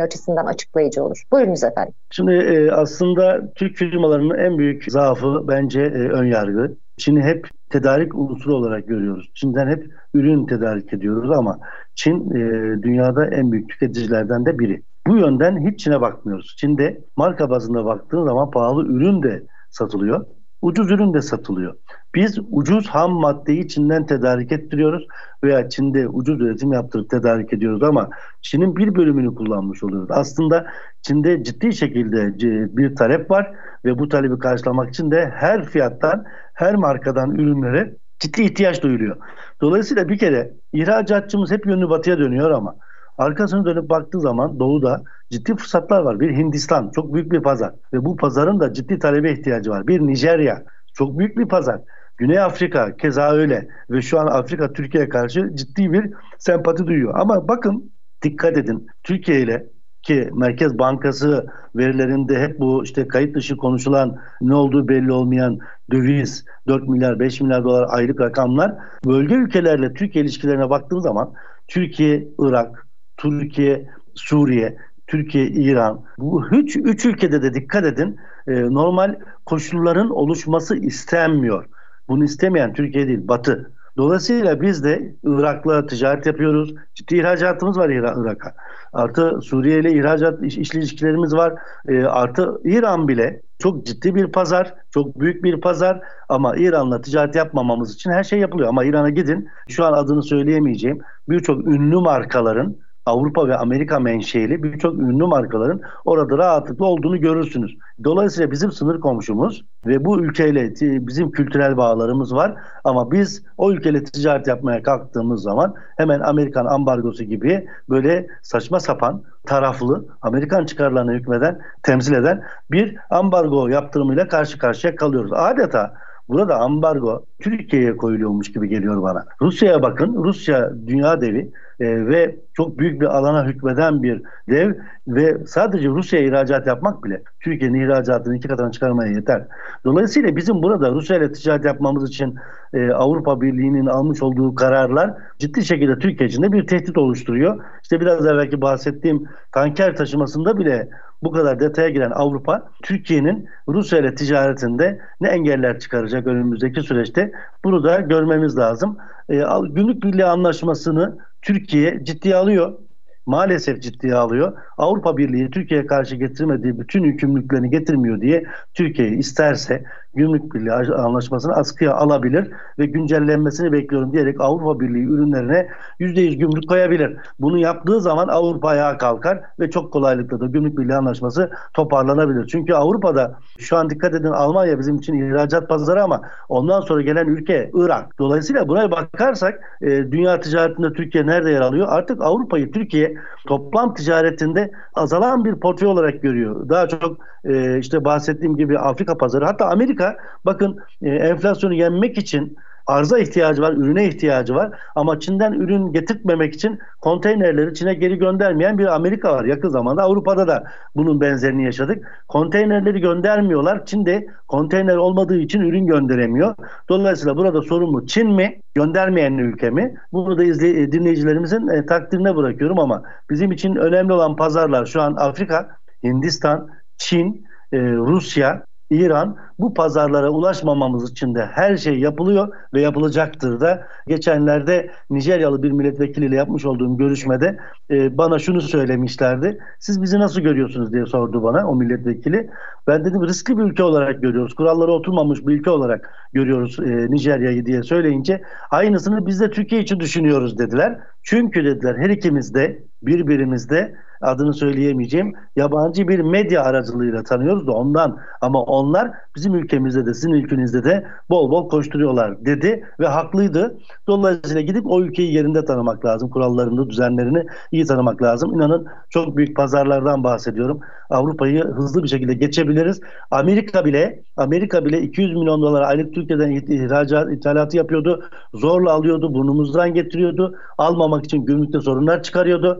açısından açıklayıcı olur. Buyurunuz efendim.
Şimdi e, aslında Türk firmalarının en büyük zaafı bence e, ön yargı. Çin'i hep tedarik unsuru olarak görüyoruz. Çin'den hep ürün tedarik ediyoruz ama Çin e, dünyada en büyük tüketicilerden de biri. Bu yönden hiç Çin'e bakmıyoruz. Çin'de marka bazında baktığın zaman pahalı ürün de satılıyor. Ucuz ürün de satılıyor. Biz ucuz ham maddeyi Çin'den tedarik ettiriyoruz veya Çin'de ucuz üretim yaptırıp tedarik ediyoruz ama Çin'in bir bölümünü kullanmış oluyoruz. Aslında Çin'de ciddi şekilde bir talep var ve bu talebi karşılamak için de her fiyattan, her markadan ürünlere ciddi ihtiyaç duyuluyor. Dolayısıyla bir kere ihracatçımız hep yönünü batıya dönüyor ama arkasını dönüp baktığı zaman doğuda ciddi fırsatlar var. Bir Hindistan çok büyük bir pazar ve bu pazarın da ciddi talebe ihtiyacı var. Bir Nijerya çok büyük bir pazar. Güney Afrika keza öyle ve şu an Afrika Türkiye'ye karşı ciddi bir sempati duyuyor. Ama bakın dikkat edin Türkiye ile ki Merkez Bankası verilerinde hep bu işte kayıt dışı konuşulan ne olduğu belli olmayan döviz 4 milyar 5 milyar dolar aylık rakamlar bölge ülkelerle Türkiye ilişkilerine baktığın zaman Türkiye, Irak, Türkiye, Suriye, Türkiye, İran bu üç, üç ülkede de dikkat edin e, normal koşulların oluşması istenmiyor. Bunu istemeyen Türkiye değil Batı. Dolayısıyla biz de Irak'la ticaret yapıyoruz. Ciddi ihracatımız var Irak'a. Artı Suriye ile ihracat iş, işli ilişkilerimiz var. E, artı İran bile çok ciddi bir pazar, çok büyük bir pazar ama İran'la ticaret yapmamamız için her şey yapılıyor. Ama İran'a gidin, şu an adını söyleyemeyeceğim birçok ünlü markaların Avrupa ve Amerika menşeli birçok ünlü markaların orada rahatlıkla olduğunu görürsünüz. Dolayısıyla bizim sınır komşumuz ve bu ülkeyle bizim kültürel bağlarımız var ama biz o ülkeyle ticaret yapmaya kalktığımız zaman hemen Amerikan ambargosu gibi böyle saçma sapan taraflı Amerikan çıkarlarına hükmeden, temsil eden bir ambargo yaptırımıyla karşı karşıya kalıyoruz. Adeta Burada ambargo Türkiye'ye koyuluyormuş gibi geliyor bana. Rusya'ya bakın. Rusya dünya devi e, ve çok büyük bir alana hükmeden bir dev ve sadece Rusya'ya ihracat yapmak bile Türkiye'nin ihracatını iki katına çıkarmaya yeter. Dolayısıyla bizim burada Rusya ile ticaret yapmamız için e, Avrupa Birliği'nin almış olduğu kararlar ciddi şekilde Türkiye için de bir tehdit oluşturuyor. İşte biraz evvelki bahsettiğim tanker taşımasında bile bu kadar detaya giren Avrupa, Türkiye'nin Rusya ile ticaretinde ne engeller çıkaracak önümüzdeki süreçte bunu da görmemiz lazım. E, Gümrük Birliği Anlaşması'nı Türkiye ciddiye alıyor. maalesef ciddiye alıyor. Avrupa Birliği Türkiye'ye karşı getirmediği bütün yükümlülüklerini getirmiyor diye Türkiye isterse Gümrük Birliği anlaşmasını askıya alabilir ve güncellenmesini bekliyorum diyerek Avrupa Birliği ürünlerine %100 gümrük koyabilir. Bunu yaptığı zaman Avrupa ayağa kalkar ve çok kolaylıkla da Gümrük Birliği anlaşması toparlanabilir. Çünkü Avrupa'da şu an dikkat edin Almanya bizim için ihracat pazarı ama ondan sonra gelen ülke Irak. Dolayısıyla buraya bakarsak e, dünya ticaretinde Türkiye nerede yer alıyor? Artık Avrupa'yı Türkiye toplam ticaretinde azalan bir portföy olarak görüyor. Daha çok e, işte bahsettiğim gibi Afrika pazarı hatta Amerika bakın e, enflasyonu yenmek için arza ihtiyacı var, ürüne ihtiyacı var. Ama Çin'den ürün getirtmemek için konteynerleri Çin'e geri göndermeyen bir Amerika var. Yakın zamanda Avrupa'da da bunun benzerini yaşadık. Konteynerleri göndermiyorlar. Çin de konteyner olmadığı için ürün gönderemiyor. Dolayısıyla burada sorumlu Çin mi, göndermeyen ülke mi? Bunu da izley- dinleyicilerimizin e, takdirine bırakıyorum ama bizim için önemli olan pazarlar şu an Afrika, Hindistan, Çin, e, Rusya, İran bu pazarlara ulaşmamamız için de her şey yapılıyor ve yapılacaktır da. Geçenlerde Nijeryalı bir milletvekiliyle yapmış olduğum görüşmede e, bana şunu söylemişlerdi. Siz bizi nasıl görüyorsunuz diye sordu bana o milletvekili. Ben dedim riskli bir ülke olarak görüyoruz. Kurallara oturmamış bir ülke olarak görüyoruz e, Nijerya'yı diye söyleyince aynısını biz de Türkiye için düşünüyoruz dediler. Çünkü dediler her ikimiz de birbirimizde adını söyleyemeyeceğim yabancı bir medya aracılığıyla tanıyoruz da ondan ama onlar bizim ülkemizde de sizin ülkenizde de bol bol koşturuyorlar dedi ve haklıydı. Dolayısıyla gidip o ülkeyi yerinde tanımak lazım. Kurallarını, düzenlerini iyi tanımak lazım. İnanın çok büyük pazarlardan bahsediyorum. Avrupa'yı hızlı bir şekilde geçebiliriz. Amerika bile Amerika bile 200 milyon dolar aylık Türkiye'den ihracat, ithalatı yapıyordu. Zorla alıyordu, burnumuzdan getiriyordu. Almamak için gümrükte sorunlar çıkarıyordu.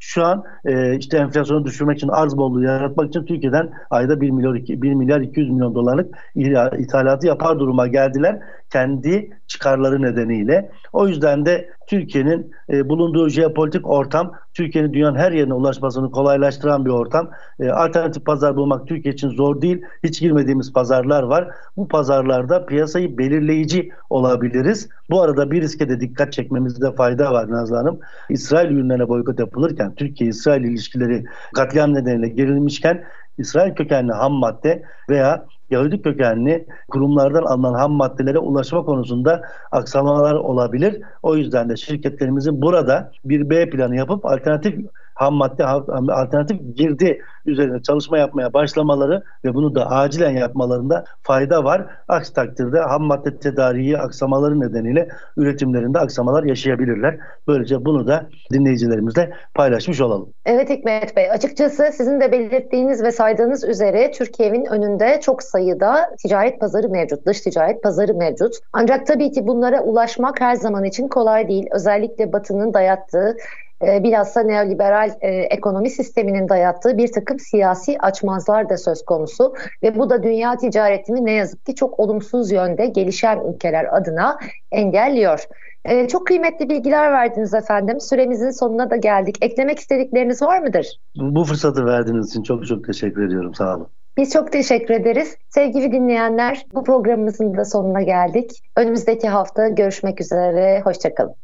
Şu an e, işte enflasyonu düşürmek için arz bolluğu yaratmak için Türkiye'den ayda 1 milyar 1 milyar 200 milyon dolarlık ithalatı yapar duruma geldiler kendi çıkarları nedeniyle. O yüzden de Türkiye'nin e, bulunduğu jeopolitik ortam Türkiye'nin dünyanın her yerine ulaşmasını kolaylaştıran bir ortam. E, alternatif pazar bulmak Türkiye için zor değil. Hiç girmediğimiz pazarlar var. Bu pazarlarda piyasayı belirleyici olabiliriz. Bu arada bir riske de dikkat çekmemizde fayda var Nazlı Hanım. İsrail ürünlerine boykot yapılırken Türkiye-İsrail ilişkileri katliam nedeniyle gerilmişken İsrail kökenli ham madde veya Yahudi kökenli kurumlardan alınan ham maddelere ulaşma konusunda aksamalar olabilir. O yüzden de şirketlerimizin burada bir B planı yapıp alternatif ham madde alternatif girdi üzerine çalışma yapmaya başlamaları ve bunu da acilen yapmalarında fayda var. Aksi takdirde ham madde tedariği aksamaları nedeniyle üretimlerinde aksamalar yaşayabilirler. Böylece bunu da dinleyicilerimizle paylaşmış olalım.
Evet Hikmet Bey açıkçası sizin de belirttiğiniz ve saydığınız üzere Türkiye'nin önünde çok sayıda ticaret pazarı mevcut, dış ticaret pazarı mevcut. Ancak tabii ki bunlara ulaşmak her zaman için kolay değil. Özellikle Batı'nın dayattığı e, bilhassa neoliberal e, ekonomi sisteminin dayattığı bir takım siyasi açmazlar da söz konusu ve bu da dünya ticaretini ne yazık ki çok olumsuz yönde gelişen ülkeler adına engelliyor. E, çok kıymetli bilgiler verdiniz efendim. Süremizin sonuna da geldik. Eklemek istedikleriniz var mıdır?
Bu fırsatı verdiğiniz için çok çok teşekkür ediyorum. Sağ olun.
Biz çok teşekkür ederiz. Sevgili dinleyenler bu programımızın da sonuna geldik. Önümüzdeki hafta görüşmek üzere. Hoşçakalın.